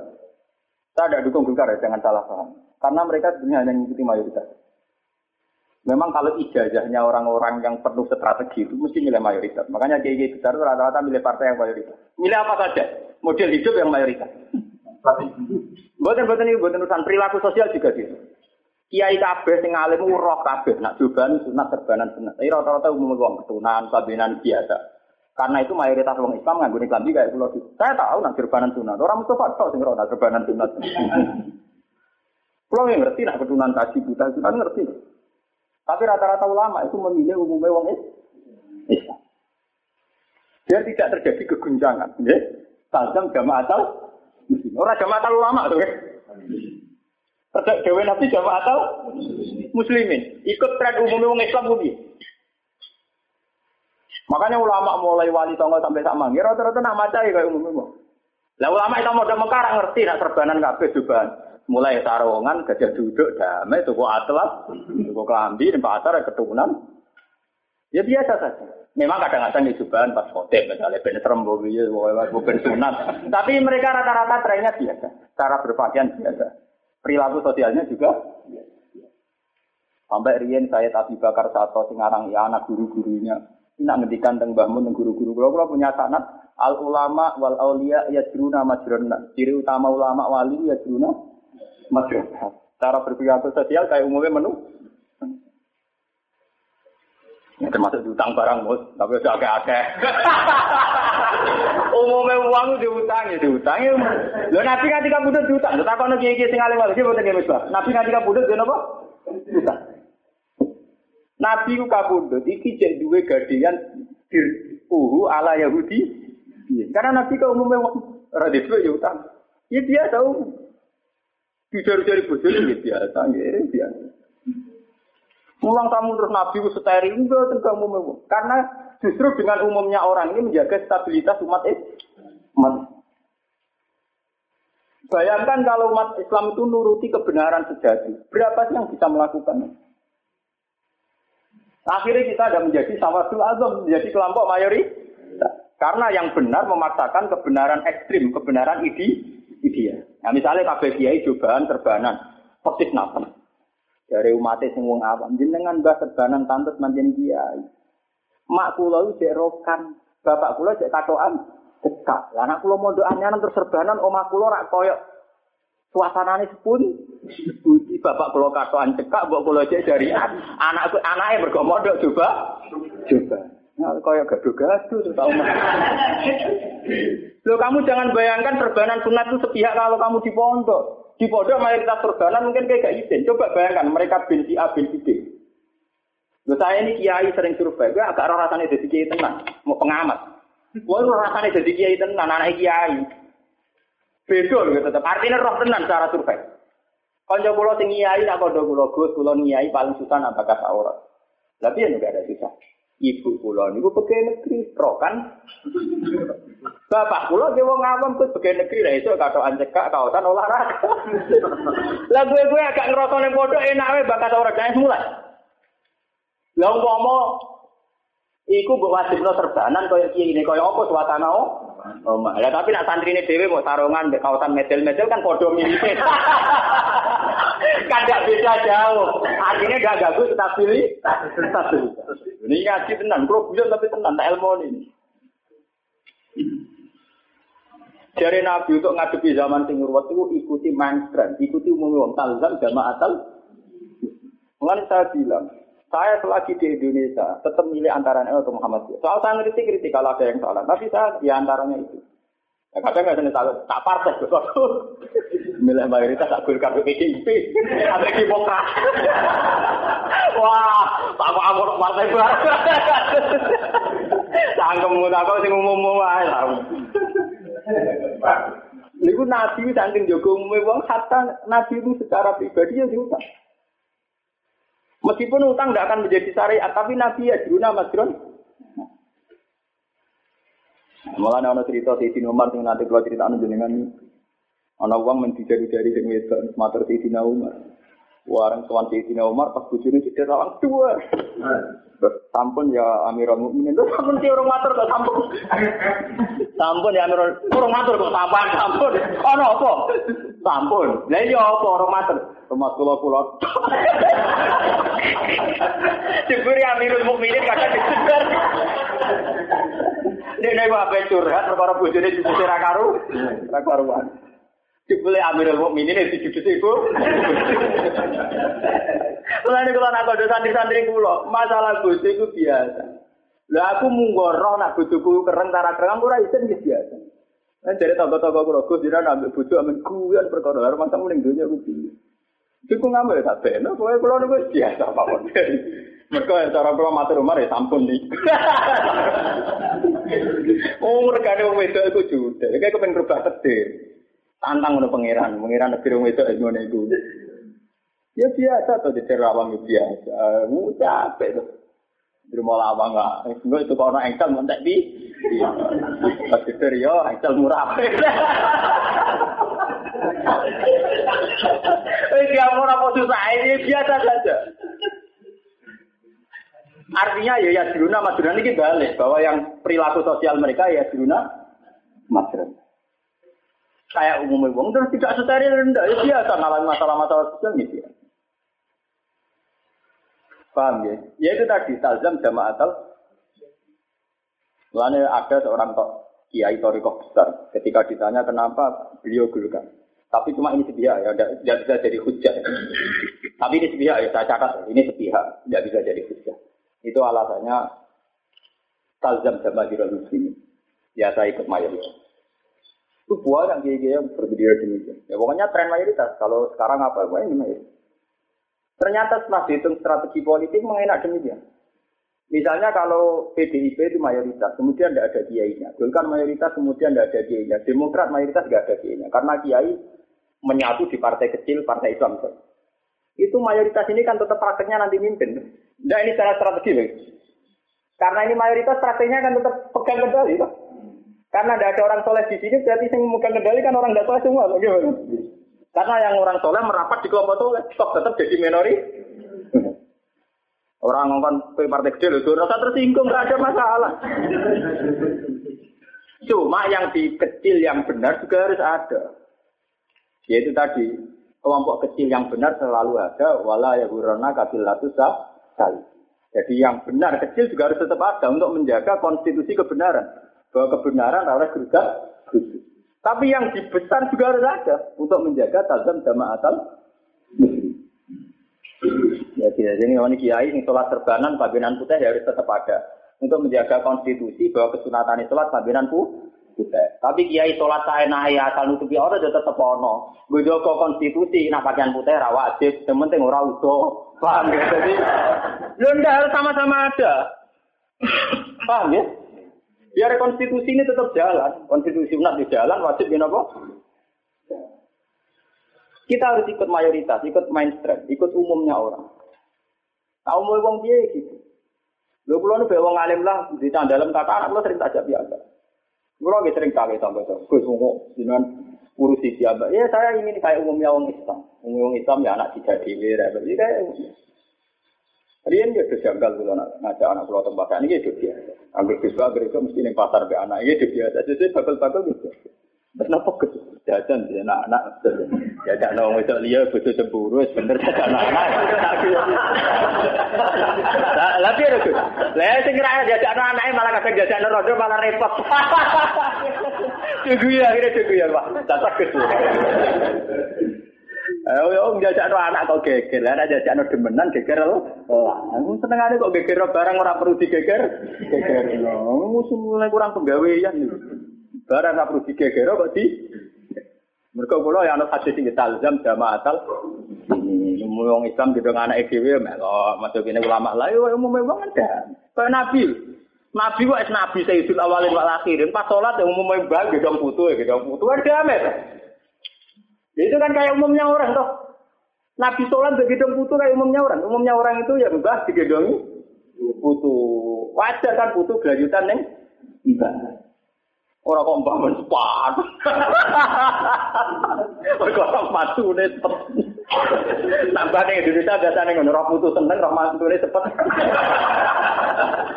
[SPEAKER 1] Saya tidak dukung gulgar ya, jangan salah paham. Karena mereka sebenarnya hanya mengikuti mayoritas. Memang kalau ijazahnya orang-orang yang penuh strategi itu mesti milih mayoritas. Makanya kiai besar itu rata-rata milih partai yang mayoritas. Milih apa saja? Model hidup yang mayoritas. Buatan buatan ini buatan urusan perilaku sosial juga gitu. Kiai kabeh sing alim roh kabeh nak jubahan sunat terbanan sunat. Tapi rata-rata umum uang ketunan, kabinan biasa. Karena itu mayoritas orang Islam nggak guna klambi kayak pulau itu. Saya tahu nak terbanan sunat. Orang Mustafa tahu sing roh nak terbanan sunat. Yang ngerti nak ketunan kaji buta sunat ngerti. Tapi rata-rata ulama itu memilih umumnya wong Islam. Dia tidak terjadi keguncangan. Ya? Jamaah atau. Orang jamaah atau ulama tuh. Ya? Nabi jamaah atau muslimin. Ikut tren umumnya wong Islam bumi. Makanya ulama mulai wali tonggo sampai sama. Ya rata-rata nak maca ya kayak umumnya. Lah ulama itu mau mengkarang ngerti nak serbanan kabeh juga mulai sarungan, gajah duduk, damai, tuku atlas, tuku kelambi, di pasar, keturunan. Ya biasa saja. Memang kadang-kadang jubahan pas khotib, misalnya ben serem, ben sunat. Tapi mereka rata-rata trennya biasa. Cara berpakaian biasa. Perilaku sosialnya juga Sampai Rien saya Abi Bakar Sato singarang ya anak guru-gurunya. Ini ngedikan tentang Mbah guru-guru. Kalau kalau punya sanat al ulama wal aulia ya juruna majruna. Ciri utama ulama wali ya juruna Masuk. Cara berperilaku sosial kayak umumnya menu. Ya, termasuk diutang barang mus, tapi udah agak-agak. <laughs> umumnya uang diutang ya diutang ya. Lo nabi kan tiga budak diutang. Lo takut nanti kiai sing lagi buat. Nabi kan tiga budak dia apa? Diutang. Nabi ku kabundut iki cek duwe gadian uhu ala Yahudi. Iya. Karena Nabi ke umumnya radit ya utang. Ya dia tahu Dicari-cari bojo ini biasa, ya biasa. Mulang kamu terus Nabi itu steril, enggak, enggak umum. Karena justru dengan umumnya orang ini menjaga stabilitas umat Islam. Bayangkan kalau umat Islam itu nuruti kebenaran sejati, berapa sih yang bisa melakukannya? Akhirnya kita ada menjadi sawadul azam, menjadi kelompok mayoritas. Karena yang benar memaksakan kebenaran ekstrim, kebenaran ide, ideal. Nah misalnya kabeh kiai cobaan terbanan, persis napa? Dari umat sing wong awam, jenengan mbah terbanan tantes manjen kiai. Mak kula rokan, bapak kula cek katokan cekak. Lah anak kula mondok anyaran terus serbanan omah kula rak koyo suasanane sepun Budi bapak kula katokan cekak mbok kula cek dari anak anake mergo mondok coba coba. Nah, kayak gaduh-gaduh tuh tahu Lo kamu jangan bayangkan perbanan sunat itu sepihak kalau kamu di pondok. Di pondok mayoritas perbanan mungkin kayak gak izin. Coba bayangkan mereka binti A, binti B. Lo saya ini kiai sering survei, gue agak rasanya jadi kiai tenang, mau pengamat. Gue rasanya jadi kiai tenang, anak kiai. Beda gitu tetap. Artinya roh tenang cara survei. Pulau tinggi kiai, nak kodo pulau gus, pulau kiai paling susah apakah aurat. Tapi ya juga ada susah. Ibu kula niku pegawai negeri, pro kan? Bapak kula ki wong awam kok pegawai negeri lah iso katokan cekak kaosan olahraga. <laughs> Lah gue gue agak ngerasa ning pondok enak wae bakat ora gawe mulai. Lah umpama iku mbok wajibno serbanan kaya kiye ini kaya apa suasana oh? Oh, ya tapi nak santri ini dewe mau sarungan di kawasan medel-medel kan podo mirip. <laughs> kan tidak beda jauh. Artinya gak gagu tetap pilih. Ini ngaji tenang, bro, tapi tenang, tak ilmu ini. Dari Nabi untuk ngadepi zaman sing itu ikuti mainstream, ikuti umum wong talzam jamaah atal. Mengenai saya bilang, saya selagi di Indonesia tetap milih antara NU atau Muhammad. Soal saya kritik kritik kalau ada yang salah, tapi saya di antaranya itu. Ya, kadang nggak ada salah, tak partai sesuatu. <laughs> Milih mayoritas tak golkar PDIP, ada Demokrat. <laughs> Wah, tak mau amor partai baru. <laughs> Tangkem tak kau sing umum-umum aja. Niku nabi saking jaga umumnya wong hatta nabi itu secara pribadi ya diutang. Meskipun utang tidak akan menjadi syariat, tapi nabi ya juruna masron. Malah ana cerita di Siti Umar nanti kalau cerita anu jenengan ana wong men dijari-jari sing wedok matur Siti Umar. Warang tuan Sayyidina Umar pas bujurnya jadi orang tua. Sampun ya Amirul Mukminin. Lho sampun si orang matur kok sampun. Sampun ya Amirul orang matur kok sampun sampun. Ono apa? Sampun. Lah iya apa orang matur? Rumah kula kula. Jeburi Amirul Mukminin kadang disebar. Nek nek wae curhat perkara bojone dicuci ra karu, ra karuan. Dibeli Amirul Mukminin dicuci iku. Mulane kula nak kode santri-santri kula, masalah bojo iku biasa. Lah aku munggoro nak bojoku kereng tara kereng ora isin wis biasa. Nah, dari toko-toko kula Gus jiran ambek bojo amen guyon perkara lha masa mending dunya ku piye. Iku ngambil tak beno, kowe kula niku biasa mawon. Mereka cara kula matur umar ya sampun nih. oh, mereka wong wedok iku jude. Kayak kepen rubah tedir. Tantang ngono pangeran, pangeran negeri wong wedok ngono iku. Ya biasa tuh di terawang biasa. Mu capek tuh. Di rumah lawang enggak. Enggak itu kalau engkel mentek di. Pas gede yo engkel murah. Eh dia mau apa susah ini biasa saja. Artinya ya ya diruna madruna ini balik bahwa yang perilaku sosial mereka ya diruna madruna. Kayak umumnya wong terus tidak steril rendah ya biasa ngalamin masalah-masalah sosial gitu ya. Paham ya? Ya itu tadi talzam jamaatal. Lalu ada seorang tok kiai torikoh besar. Ketika ditanya kenapa beliau gelukan. Tapi cuma ini sepihak ya, tidak bisa jadi hujah. Tapi ini sepihak ya, saya catat ini sepihak, tidak bisa jadi hujah. Itu alasannya talzam jiral muslimin. Ya saya ikut mayoritas. Itu buah yang gaya yang berbeda demikian. Ya pokoknya tren mayoritas. Kalau sekarang apa? Apa ini mayoritas. Ternyata setelah dihitung strategi politik mengenak demikian. Misalnya kalau PDIP itu mayoritas, kemudian tidak ada kiainya. Golkar mayoritas, kemudian tidak ada kiainya. Demokrat mayoritas tidak ada kiainya. Karena kiai menyatu di partai kecil, partai Islam. Itu mayoritas ini kan tetap prakteknya nanti mimpin. Nah ini secara strategi. Karena ini mayoritas prakteknya kan tetap pegang kendali. Loh. Karena tidak ada orang soleh di sini, berarti yang memegang kendali kan orang tidak soleh semua. Karena yang orang soleh merapat di kelompok soleh, stop tetap jadi minori. Orang ngomong ke partai kecil itu rasa tersinggung, nggak ada masalah. Cuma yang di kecil yang benar juga harus ada. Yaitu tadi, kelompok kecil yang benar selalu ada, wala ya burana kabilatu sekali. Jadi yang benar kecil juga harus tetap ada untuk menjaga konstitusi kebenaran. Bahwa kebenaran harus gerujak Tapi yang di besar juga harus ada untuk menjaga tazam jamaatal. Ya tidak jadi ini kiai ini sholat serbanan pabinan putih ya harus tetap ada untuk menjaga konstitusi bahwa kesunatan sholat pabinan putih. Tapi kiai sholat saya nahi asal nutupi orang jadi ya tetap ono. Jaga konstitusi nah pakaian putih rawat wajib, yang penting orang utuh. Paham ya? Jadi harus sama-sama ada. Paham ya? Biar konstitusi ini tetap jalan, konstitusi umat di jalan wajib ya apa? Kita harus ikut mayoritas, ikut mainstream, ikut umumnya orang. Tahu mau wong dia gitu. Lho kula nu wong alim lah di dalam kata anak kula sering tajak biasa. Kula lagi sering kaget sampai to. Gus ngono jenengan urusi siapa? Ya saya ingin kayak umumnya wong Islam. Umum wong Islam ya anak tidak dhewe ra. Kayak Rian dia terjangkal kalau nak ngajak anak pulau tempat ini dia biasa. Ambil siswa, ambil mesti nih pasar be anak ini dia biasa. Jadi bakal-bakal gitu. Kenapa ke jajan di anak-anak? Jajan nong itu dia butuh cemburu, sebener jajan anak-anak. Tapi ada tuh, lah sing kira jajan anak-anak malah kadang jajan rodo malah repot. Tunggu ya, akhirnya tunggu ya pak, tak sakit. Ayo yo njajak anak kok geger, anak jajak no demenan geger lo. Aku seneng aja kok geger barang orang perlu digeger. Geger musuh mulai kurang penggawean nih. Barang nggak perlu digeger kok di. Mereka pulau yang ada hadis tinggi talzam jamaatal. Ini wong Islam gitu anak EGW melok masuk ini ulama lah. Yo umum memang ada. Kayak Nabi. Nabi wa es Nabi Sayyidul Awalin wal Akhirin. Pas sholat ya umum memang gedong putu ya gedong putu. Ada amet. Itu kan kayak umumnya orang toh. Nabi sholat gedong putu kayak umumnya orang. Umumnya orang itu ya mbah digedongi putu. Wajar kan putu gelanjutan neng ibadah. Ora kok mbah men sepat. <laughs> Mergo matune cepet. Tambah ning Indonesia biasane ngono roh putu seneng roh matune cepet. <laughs>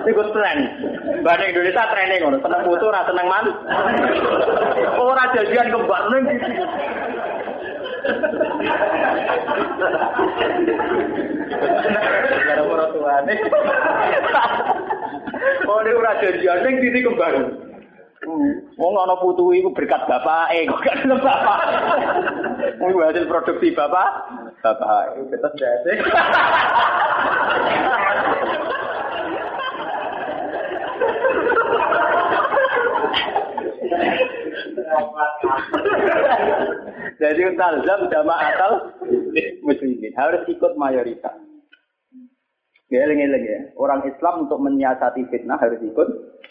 [SPEAKER 1] Iku tren. Mbah ning Indonesia trene ngono, seneng putu ora seneng man. Ora jajan kembar ning ini ora janjian ning titik kembar. Wong ana putu iku berkat bapake kok gak gelem bapak. Wong hasil produksi bapak, bapak itu tetep dadi. Jadi talzam jamaatal muslimin harus ikut mayoritas. Geleng-geleng ya. Orang Islam untuk menyiasati fitnah harus ikut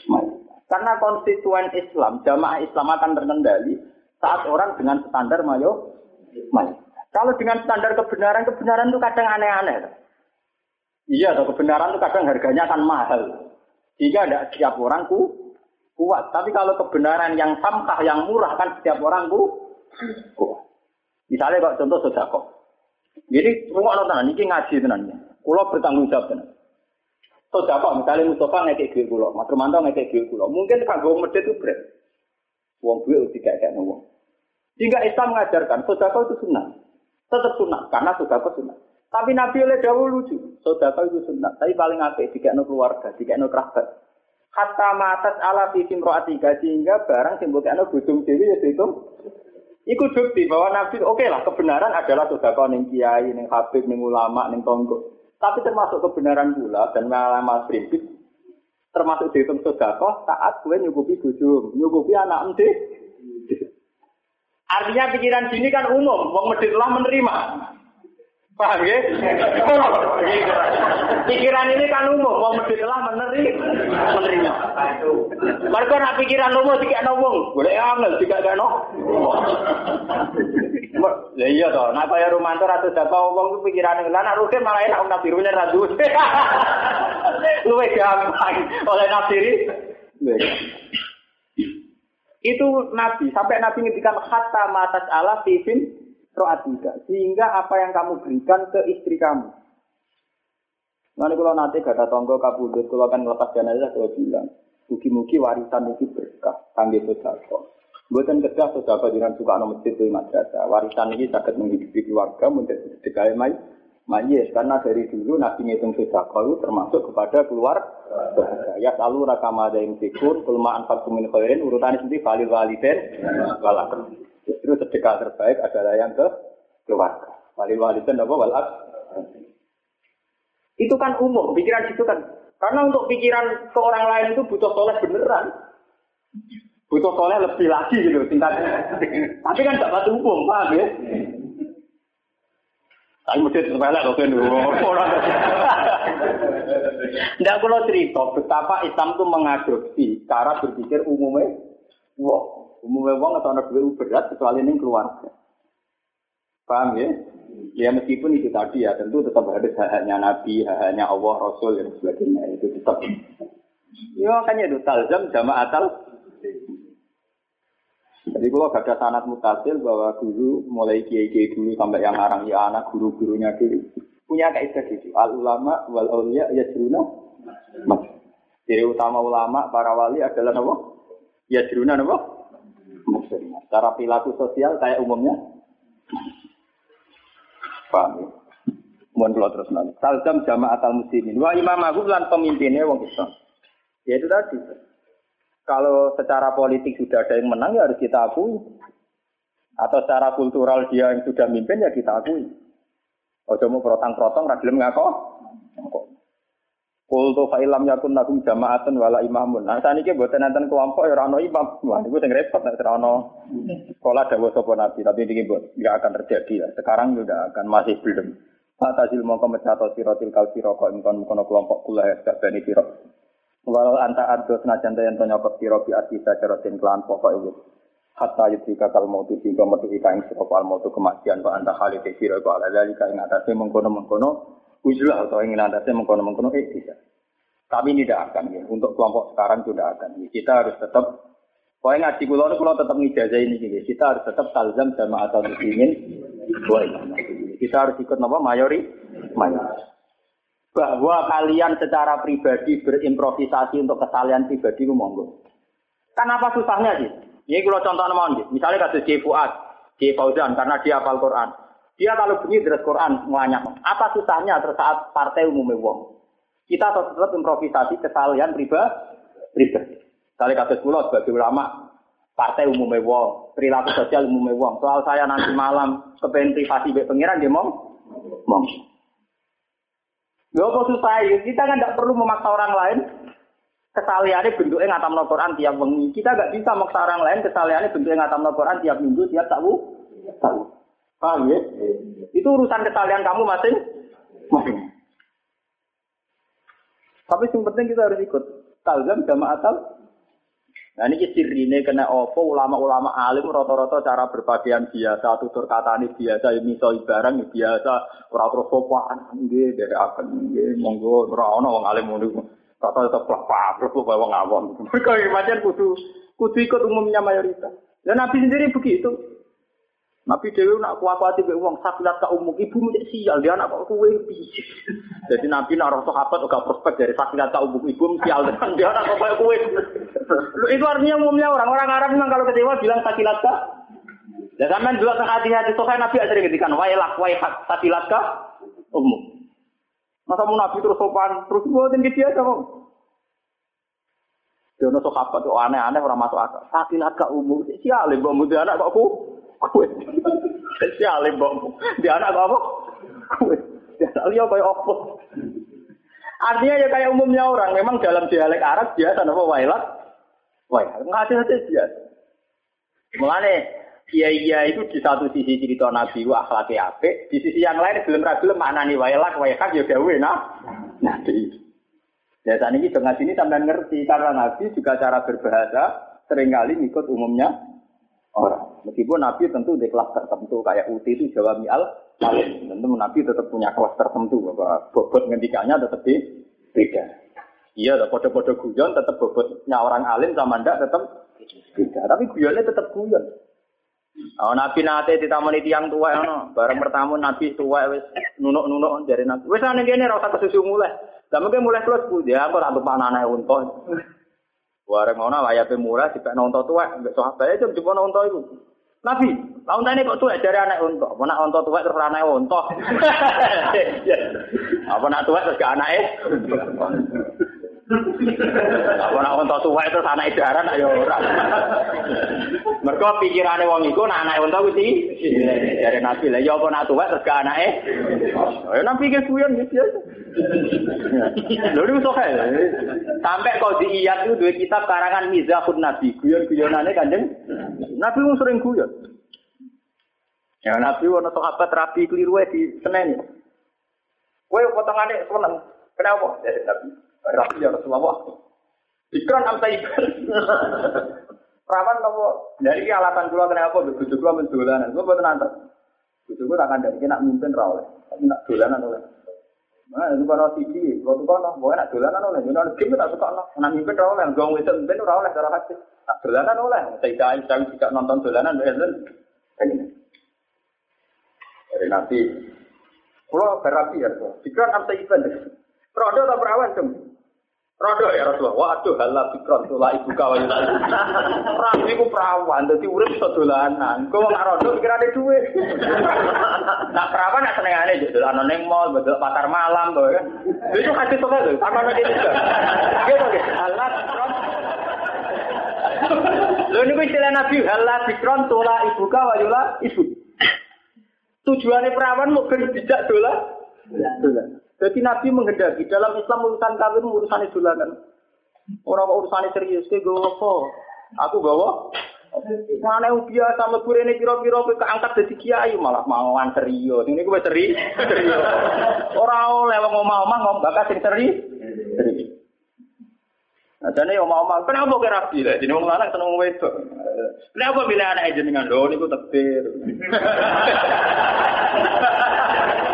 [SPEAKER 1] mayoritas. Karena konstituen Islam, jamaah Islam akan terkendali saat orang dengan standar mayo mayoritas. Kalau dengan standar kebenaran, kebenaran itu kadang aneh-aneh. Iya, kebenaran itu kadang harganya akan mahal. Jika tidak setiap orang ku kuat. Tapi kalau kebenaran yang samkah, yang murah kan setiap orang ku kuat. Misalnya kalau contoh sodako. Jadi rumah nonton ini ngaji tenannya. Kulo bertanggung jawab tenan. Sodako misalnya Mustafa ngekek duit kulo, Mas Romanto ngekek duit kulo. Mungkin kanggo medit itu berat. Wong duit tidak kayak wong. Sehingga Islam mengajarkan sodako itu sunnah. Tetap sunnah karena sodako sunnah. Tapi Nabi oleh dahulu lucu. Sodako itu sunnah. Tapi paling apik jika keluarga, jika kerabat. Hatta matas ala fisim ro'atika sehingga barang simbol kena bujung dewi ya itu Iku bukti bahwa Nabi oke okay lah kebenaran adalah sodako neng kiai, neng habib, neng ulama, neng tonggo. Tapi termasuk kebenaran pula dan malam prinsip termasuk dihitung sodako saat gue nyukupi bujung, nyukupi anak ente. Artinya pikiran sini kan umum, mau medit lah menerima. Paham ya? Pikiran ini kan umum, mau meditlah menerima. menerima. Mereka nak pikiran umum tiga nobong, boleh angel tiga gak no. Ya iya toh, nak kaya Romanto ratu dapat ngomong itu pikiran ini, nak rugen malah enak nabi rugen ratu. <laughs> Luwe gampang oleh nafsiri. Itu Nabi, sampai Nabi ngedikan kata matas Allah fifin roatika. Sehingga apa yang kamu berikan ke istri kamu. Nanti kalau nanti gak ada tonggo kabudut, kalau kan ngelepas jenazah, saya bilang, mugi-mugi warisan itu berkah, kangge sodako. Buatan kerja sodako dengan suka nomor masjid itu madrasah. Warisan ini sangat menghidupi keluarga, menjadi sedekah mai mayis karena dari dulu nabi ngitung sodako itu termasuk kepada keluar ya selalu rakama ada yang sikun kelemahan faktumin khairin urutannya sendiri valid validen walak Justru sedekah terbaik adalah yang ke keluarga. Walil waliden apa walak. Itu kan umum, pikiran itu kan. Karena untuk pikiran ke orang lain itu butuh soleh beneran. Butuh soleh lebih lagi gitu tingkatnya. Tapi kan tidak batu umum, paham ya? Tapi mesti sepele kok kan. Tidak <laughs> kalau cerita betapa Islam itu mengadopsi cara berpikir umumnya. Wow, Umumnya wong atau anak duit berat kecuali ini keluarga. Paham ya? Ya meskipun itu tadi ya tentu tetap ada haknya Nabi, haknya Allah, Rasul dan sebagainya itu tetap. Ya makanya itu talzam jamaatal. Jadi kalau gak ada sanat mutasil bahwa dulu mulai kiai kiai dulu sampai yang ngarang ya anak guru gurunya dulu punya kaidah gitu. Al ulama wal aulia ya seruna. Jadi utama ulama para wali adalah apa? Ya seruna apa? muslimah. Cara perilaku sosial kayak umumnya. Paham ya? Mohon kalau terus nanti. Saljam jamaah al muslimin. Wah imam agung lan pemimpinnya wong Islam. Ya itu tadi. Kalau secara politik sudah ada yang menang ya harus kita akui. Atau secara kultural dia yang sudah mimpin ya kita akui. Ojo mau protang-protong, ragilem ngako. Kultu fa'ilam yakun lakum jama'atun wala imamun. Nah, saat ini buatan nanti kelompok ya rano imam. Wah, itu yang repot. Nah, rano sekolah dawa sopo nabi. Tapi ini buat nggak akan terjadi ya. Sekarang juga akan masih belum. Atasil mongko mecato sirotil kal siroko imkon mukono kelompok kula ya gak bani sirok. Walau anta addo senajan to nyokot siro bi asisa cerotin kelan pokok itu. Hatta yudhika kal mautu sehingga metu ika ing siro kal mautu kematian. Wa anta khalid siro ala lalika ing atasnya mengkono-mengkono Ujulah atau ingin atasnya mengkono-mengkono eh bisa. Tapi tidak akan ya. Untuk kelompok sekarang sudah akan. Ya. Kita harus tetap Pokoknya ngaji kulo itu kulo tetap ngijazah ini gini. Kita harus tetap talzam sama atau muslimin. Kita harus ikut nama mayori, mayori. Bahwa kalian secara pribadi berimprovisasi untuk kesalahan pribadi monggo. Kenapa susahnya sih? Ini kalau contoh nama Misalnya kasus J. Fuad, J. Fauzan, karena dia hafal Quran. Dia kalau bunyi dari Quran ngelanyak. Apa susahnya saat partai umumnya wong? Kita tetap improvisasi kesalahan pribadi. Kali kasus pulau sebagai ulama, partai umumnya wong, perilaku sosial umumnya wong. Soal saya nanti malam kepengen privasi be pengiran dia mau, mau. Gak apa susah kita kan tidak perlu memaksa orang lain. Kesaliannya bentuknya ngatam Quran tiap wengi. Kita nggak bisa memaksa orang lain kesaliannya bentuknya ngatam Quran tiap minggu, tiap tahu. Tahu. Paham ya? Itu urusan kesalian kamu masing. Masing. Tapi yang penting kita harus ikut. Talzam jama'atal. Nah ini sirine kena opo ulama-ulama alim rata-rata cara berpakaian biasa, tutur kata ini biasa, ini soal barang biasa, orang terus sopan, ini dari akan, ini monggo orang wong alim ngono. Rata tetap pelapa, pelapa wong awam. Mereka macam kudu kudu ikut umumnya mayoritas. Dan Nabi sendiri begitu. Nabi Dewi nak kuat-kuat ibu uang sakilat ke umum ibu menjadi sial dia anak kok kue <laughs> Jadi Nabi nak rasa sahabat juga prospek dari sakilat ke umum ibu sial dan <laughs> dia anak kok kue. Itu artinya umumnya orang-orang Arab memang kalau kecewa bilang sakilat ke. Dan sampai dua hati-hati sokai Nabi sering ketikan wailak waihak sakilat ke umum. Masa mau Nabi terus sopan terus buatin gitu aja kok. Dia sahabat tuh aneh-aneh orang masuk akal. Sakilat ke umum sial ibu muda anak kok ku kue. Siale mbokmu. Dia anak apa? Kue. Dia anak liya kaya apa? Artinya ya kayak umumnya orang, memang dalam dialek Arab biasa apa wailat. Wailat, nggak biasa. Mulane iya iya itu di satu sisi cerita Nabi wa akhlaki apik, di sisi yang lain belum ra gelem maknani wailat wailat ya gawe nah. Nabi. Ya saat ini dengan sini sampai ngerti karena Nabi juga cara berbahasa sering kali ikut umumnya orang. Meskipun Nabi tentu di kelas tertentu kayak Uti itu Jawa Mi'al Salim. Tentu Nabi tetap punya kelas tertentu bahwa bobot ngendikannya tetap di beda. Iya, podo-podo guyon tetap bobotnya orang alim sama ndak tetap beda. Tapi guyonnya tetap guyon. Oh, Nabi nate ditamani tiang tua no. Bareng pertama Nabi tua wis nunuk-nunuk dari Nabi. Ana kene ora usah kesusu mulai. Lah mungkin mulai plus bu dia aku ora panane unta. Wareng ngono wayahe mulai dipek nonton tua, mbek sahabat itu jupuk nonton iku. Nabi, tahun tadi kok tuwek dari anak unta. Apa nak unta tuwek terus anak unta? <laughs> Apa nak tuwek terus gak anake? <laughs> Apa nak unta tuwek terus anak edaran ayo ora. <laughs> Mergo pikirane wong iku nak anak unta kuwi dari Nabi. Lah ya apa nak tuwek terus gak anake? Ya Nabi ke kuyon gitu ya. Lho niku sok Sampai kau di iyat itu dua kitab karangan Mizahun Nabi, guyon-guyonane Kanjeng Nabi mu sering guyon. Ya Nabi wono sahabat rapi keliru di Senen. Kowe potongane seneng. Kenapa? Ya Nabi. Rapi ya Rasulullah. Ikran am ikan. Rawan nopo? Dari alasan kula kenapa bojo kula mendolanan. Kula boten antar. Bojo kula tak kandhani nak mimpin ra. Tapi nak dolanan oleh. Nah, itu kalau TV, kalau tuh kalau mau enak dolanan oleh, jadi game tak suka no. Nak mimpin ra oleh, gong itu mimpin ra oleh cara hati. Tak dolanan oleh, saya saya tidak nonton dolanan, dolanan. Dari nanti, kalau berapi ya, pikiran apa event? Rodo atau perawan cem? Rodo ya Rasulullah. Waduh, halah pikiran tuh lah ibu kawan. Rapi ku perawan, jadi urip iso dolanan. Kau nggak rodo pikiran ada duit. Nak perawan nak seneng aneh, dolanan neng mall, betul pasar malam, tuh kan. Itu kasih tuh kan, apa nanti juga. Gitu, gitu. Halah pikron. Lalu ini istilah Nabi, halah pikron tulah ibu kawan, ibu. Tujuannya perawan mau bijak dolan. Jadi Nabi menghendaki dalam Islam urusan kawin urusan dolanan. Orang urusan serius ke apa? Aku bawa Mana yang biasa mlebu rene pira-pira kowe keangkat dadi kiai malah mauan serius. Ini gue seri. Ora oleh wong omah-omah ngomong bakat sing seri. Serius. Nah, jadi omah-omah kenapa kira rapi lah? Jadi wong lanang seneng wedok. Kenapa bila anak jenengan lho niku tekbir. <laughs>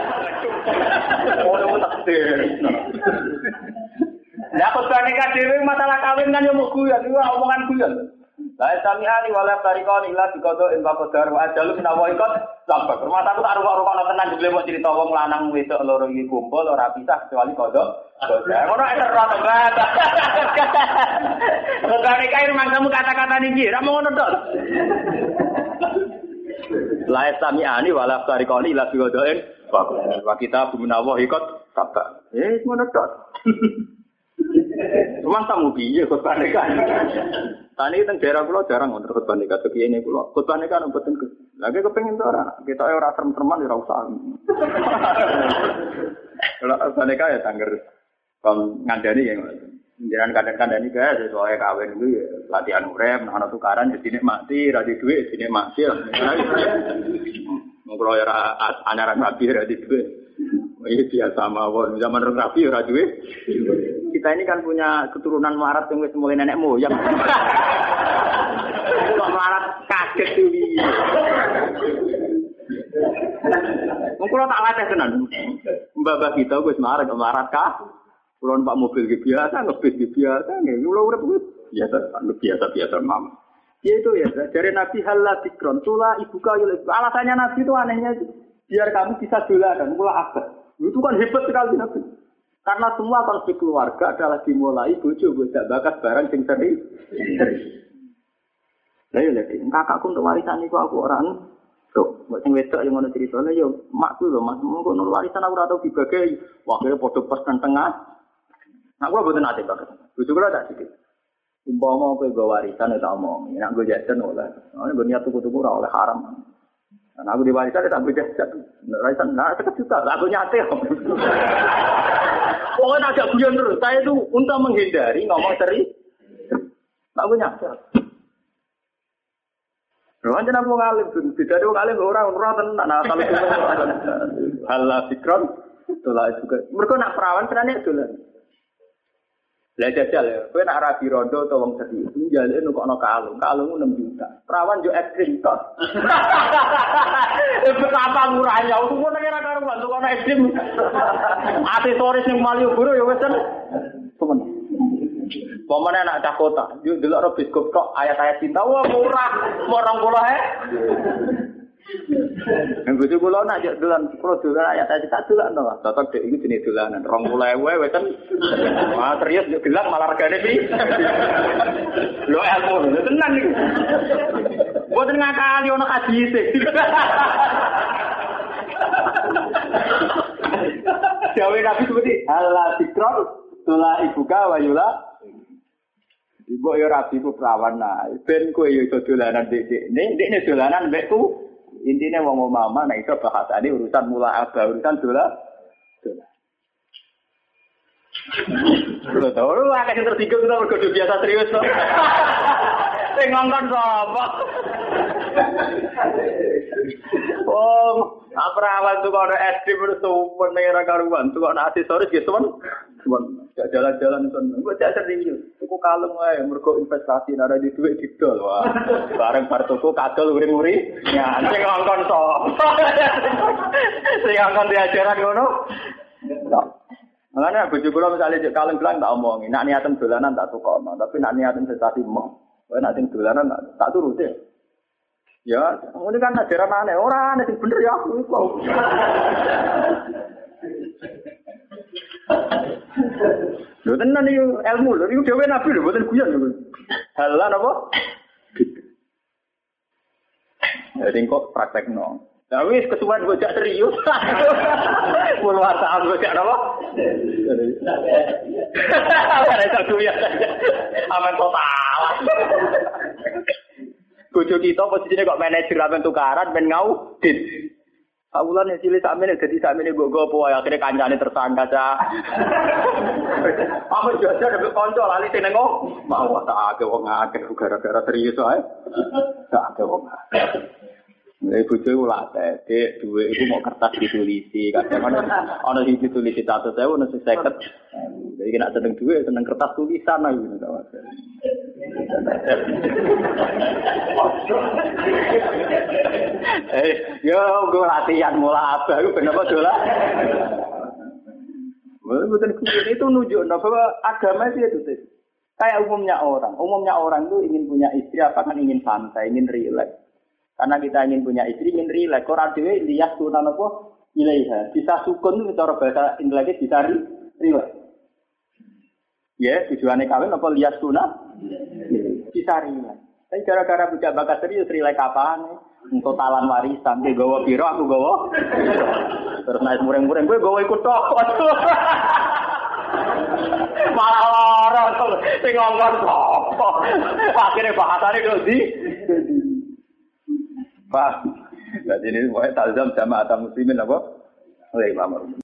[SPEAKER 1] Niku takdir. Lah kok nikah dhewe masalah kawin kan yo mung guyon, iku omongan guyon. Lah sami ali wala tarikon illa dikodo in qadar wa ajalu menawa ikut sabak. Rumah aku tak rupa-rupa tenan jebule mau cerita wong lanang wedok loro iki kumpul ora pisah kecuali kodok. Ngono eter rata banget. Regane kae rumah kamu kata-kata niki, ra mau ngono tok. La sami ani wala tarikon illa dikodo in wa kita buminawa ikut Tabak. Eh, ngono tok. Cuma tamu piye khotbah nikah. <laughs> Tani teng daerah kula jarang ngono khotbah nikah iki ini kula. Khotbah nikah nang boten Lagi kepengin to ora. Kita ora serem-sereman ora usah. <laughs> Kalau khotbah nikah ya tangger kon ngandani ya Jangan kadang-kadang ini kayak sesuai kawin itu ya, latihan urem, anak tukaran jadi mati, radi duit jadi mati. Mengkulo ya anak rapi radi duit. Ini biasa mawon zaman rapi ya duit. Kita ini kan punya keturunan melarat yang mulai nenek moyang. <laughs> Kok melarat kaget tuh. Mengkulo tak latih tenan. Mbak kita gue melarat melarat kah? Kulon pak mobil gitu biasa, ngebis gitu biasa, nih ulah udah biasa, biasa biasa mam. Ya itu ya, dari Nabi halal dikron, tula ibu kayu Alasannya Nabi itu anehnya biar kamu bisa dan mulai apa? Itu kan hebat sekali Nabi. Karena semua konflik keluarga adalah dimulai bojo bocah bakat barang sing seri. Lah ya lagi, kakakku untuk warisan itu aku orang Tuh, buat sing wedok yang ngono cerita lah yo makku lho Mas, monggo warisan aku ora tau dibagi. Wah, kira padha pas tengah. Nah, gue butuh nanti banget. Butuh gue tak sedikit. Umpama gue gue warisan itu omong. Nak gue jajan oleh. Soalnya gue niat tuku-tuku oleh haram. Nah, aku di warisan itu gue jajan. Warisan, nah sekat juga. Aku nyate. <laughs> Pokoknya agak guyon terus. Saya itu untuk menghindari ngomong seri. Aku nyate. Lalu jangan aku ngalim, tidak ada ngalim orang orang tenan. Nah, kalau <laughs> itu halah fikron, itulah juga. Mereka nak perawan sebenarnya itu lah jajal ya, kowe nak rabi rondo atau wong sedih, jaluk nukokno kalung, kalung 6 juta. Perawan yo ekstrim kok. <laughs> Betapa murahnya, aku pun ngira karuan nukokno ekstrim. Ati sore sing Malioboro yo wis kan. Temen. Pemane anak cah kota, yo delok ro biskop kok ayat-ayat cinta, wah murah, mau 20 he. Yang bojo kula nak jek dolan kula dolan ayat ayat tak dolan to. Tetep dek iku jenis dolanan 20.000 weten. Wah serius yo gelang malah regane pi. Lho ilmu lho tenan niku. Boten ngakali ono hadis. Jawa Nabi seperti Allah dikron tula ibuka wa yula Ibu ya rabi ku perawan nah, ben kowe yo iso dolanan. Ning dik dolanan mbekku Intinya wong mama nah itu ini urusan mula apa urusan dola. Lo tau lu akeh sing tersinggung kita mergo biasa serius <laughs> <laughs> kok. Sing ngongkon sapa? Oh, apa awal tuh kalau es krim itu super nih karuan, tuh kalau aksesoris gitu kan, gak jalan-jalan tuh, gue cak serius, tuku kalem wae, mergo investasi nara di duit didol, wah, bareng bar tuku kadol uri-uri, ya, sing ngongkon sop, sing ngongkon diajaran ngono, Makanya bojo kula misalnya cek kalem bilang tak omongin, nak niatem dolanan tak tukono, tapi nak niatem investasi mau. Kowe nak sing dolanan tak turuti. Ya, ini kan ajaran aneh, orang aneh bener ya aku. Lho tenan iki ilmu lho, iku dhewe nabi lho, mboten guyon lho. Halan apa? Jadi kok praktekno. Nah, wis kesuwen gue jak serius. <laughs> Pun wartawan gue jak apa? Ada satu ya. Aman total. Bojo kita posisinya kok manajer amen tukaran ben ngaudit. Awulan yang cilik sakmene dadi sakmene mbok gopo akhirnya kancane tersangka cah. Apa jajar ada kanca lali sing nengo. Mau tak akeh wong akeh gara-gara serius ae. Tak akeh wong akeh. Mulai bojo latih, dek duwe iku mau kertas ditulisi, kadang ana ana sing ditulisi 100.000, ana sing 50. Jadi nek seneng duwe seneng kertas tulisan ae ngono ta. Eh, yo gue latihan mula apa, gue kenapa dola? Betul itu nunjuk bahwa agama itu itu kayak umumnya orang. Umumnya orang itu ingin punya istri apa kan ingin santai, ingin rileks. Karena kita ingin punya istri, ingin rileks. Quran dewe lias tunan apa? Ilaiha. Bisa sukun itu cara bahasa Indonesia bisa rileks. Ya, tujuannya kawin apa lias tuna? Bisa rileks. Tapi gara-gara tidak bakat serius, rilek kapan? Totalan warisan, dia gawa piro, aku gawa. Terus naik mureng-mureng, gue gawa ikut tok. Malah lorong, sing ngomong sapa. Akhirnya bahasane kok di. Pak, jadi ini pokoknya talzam sama atam muslimin apa? Oleh Imam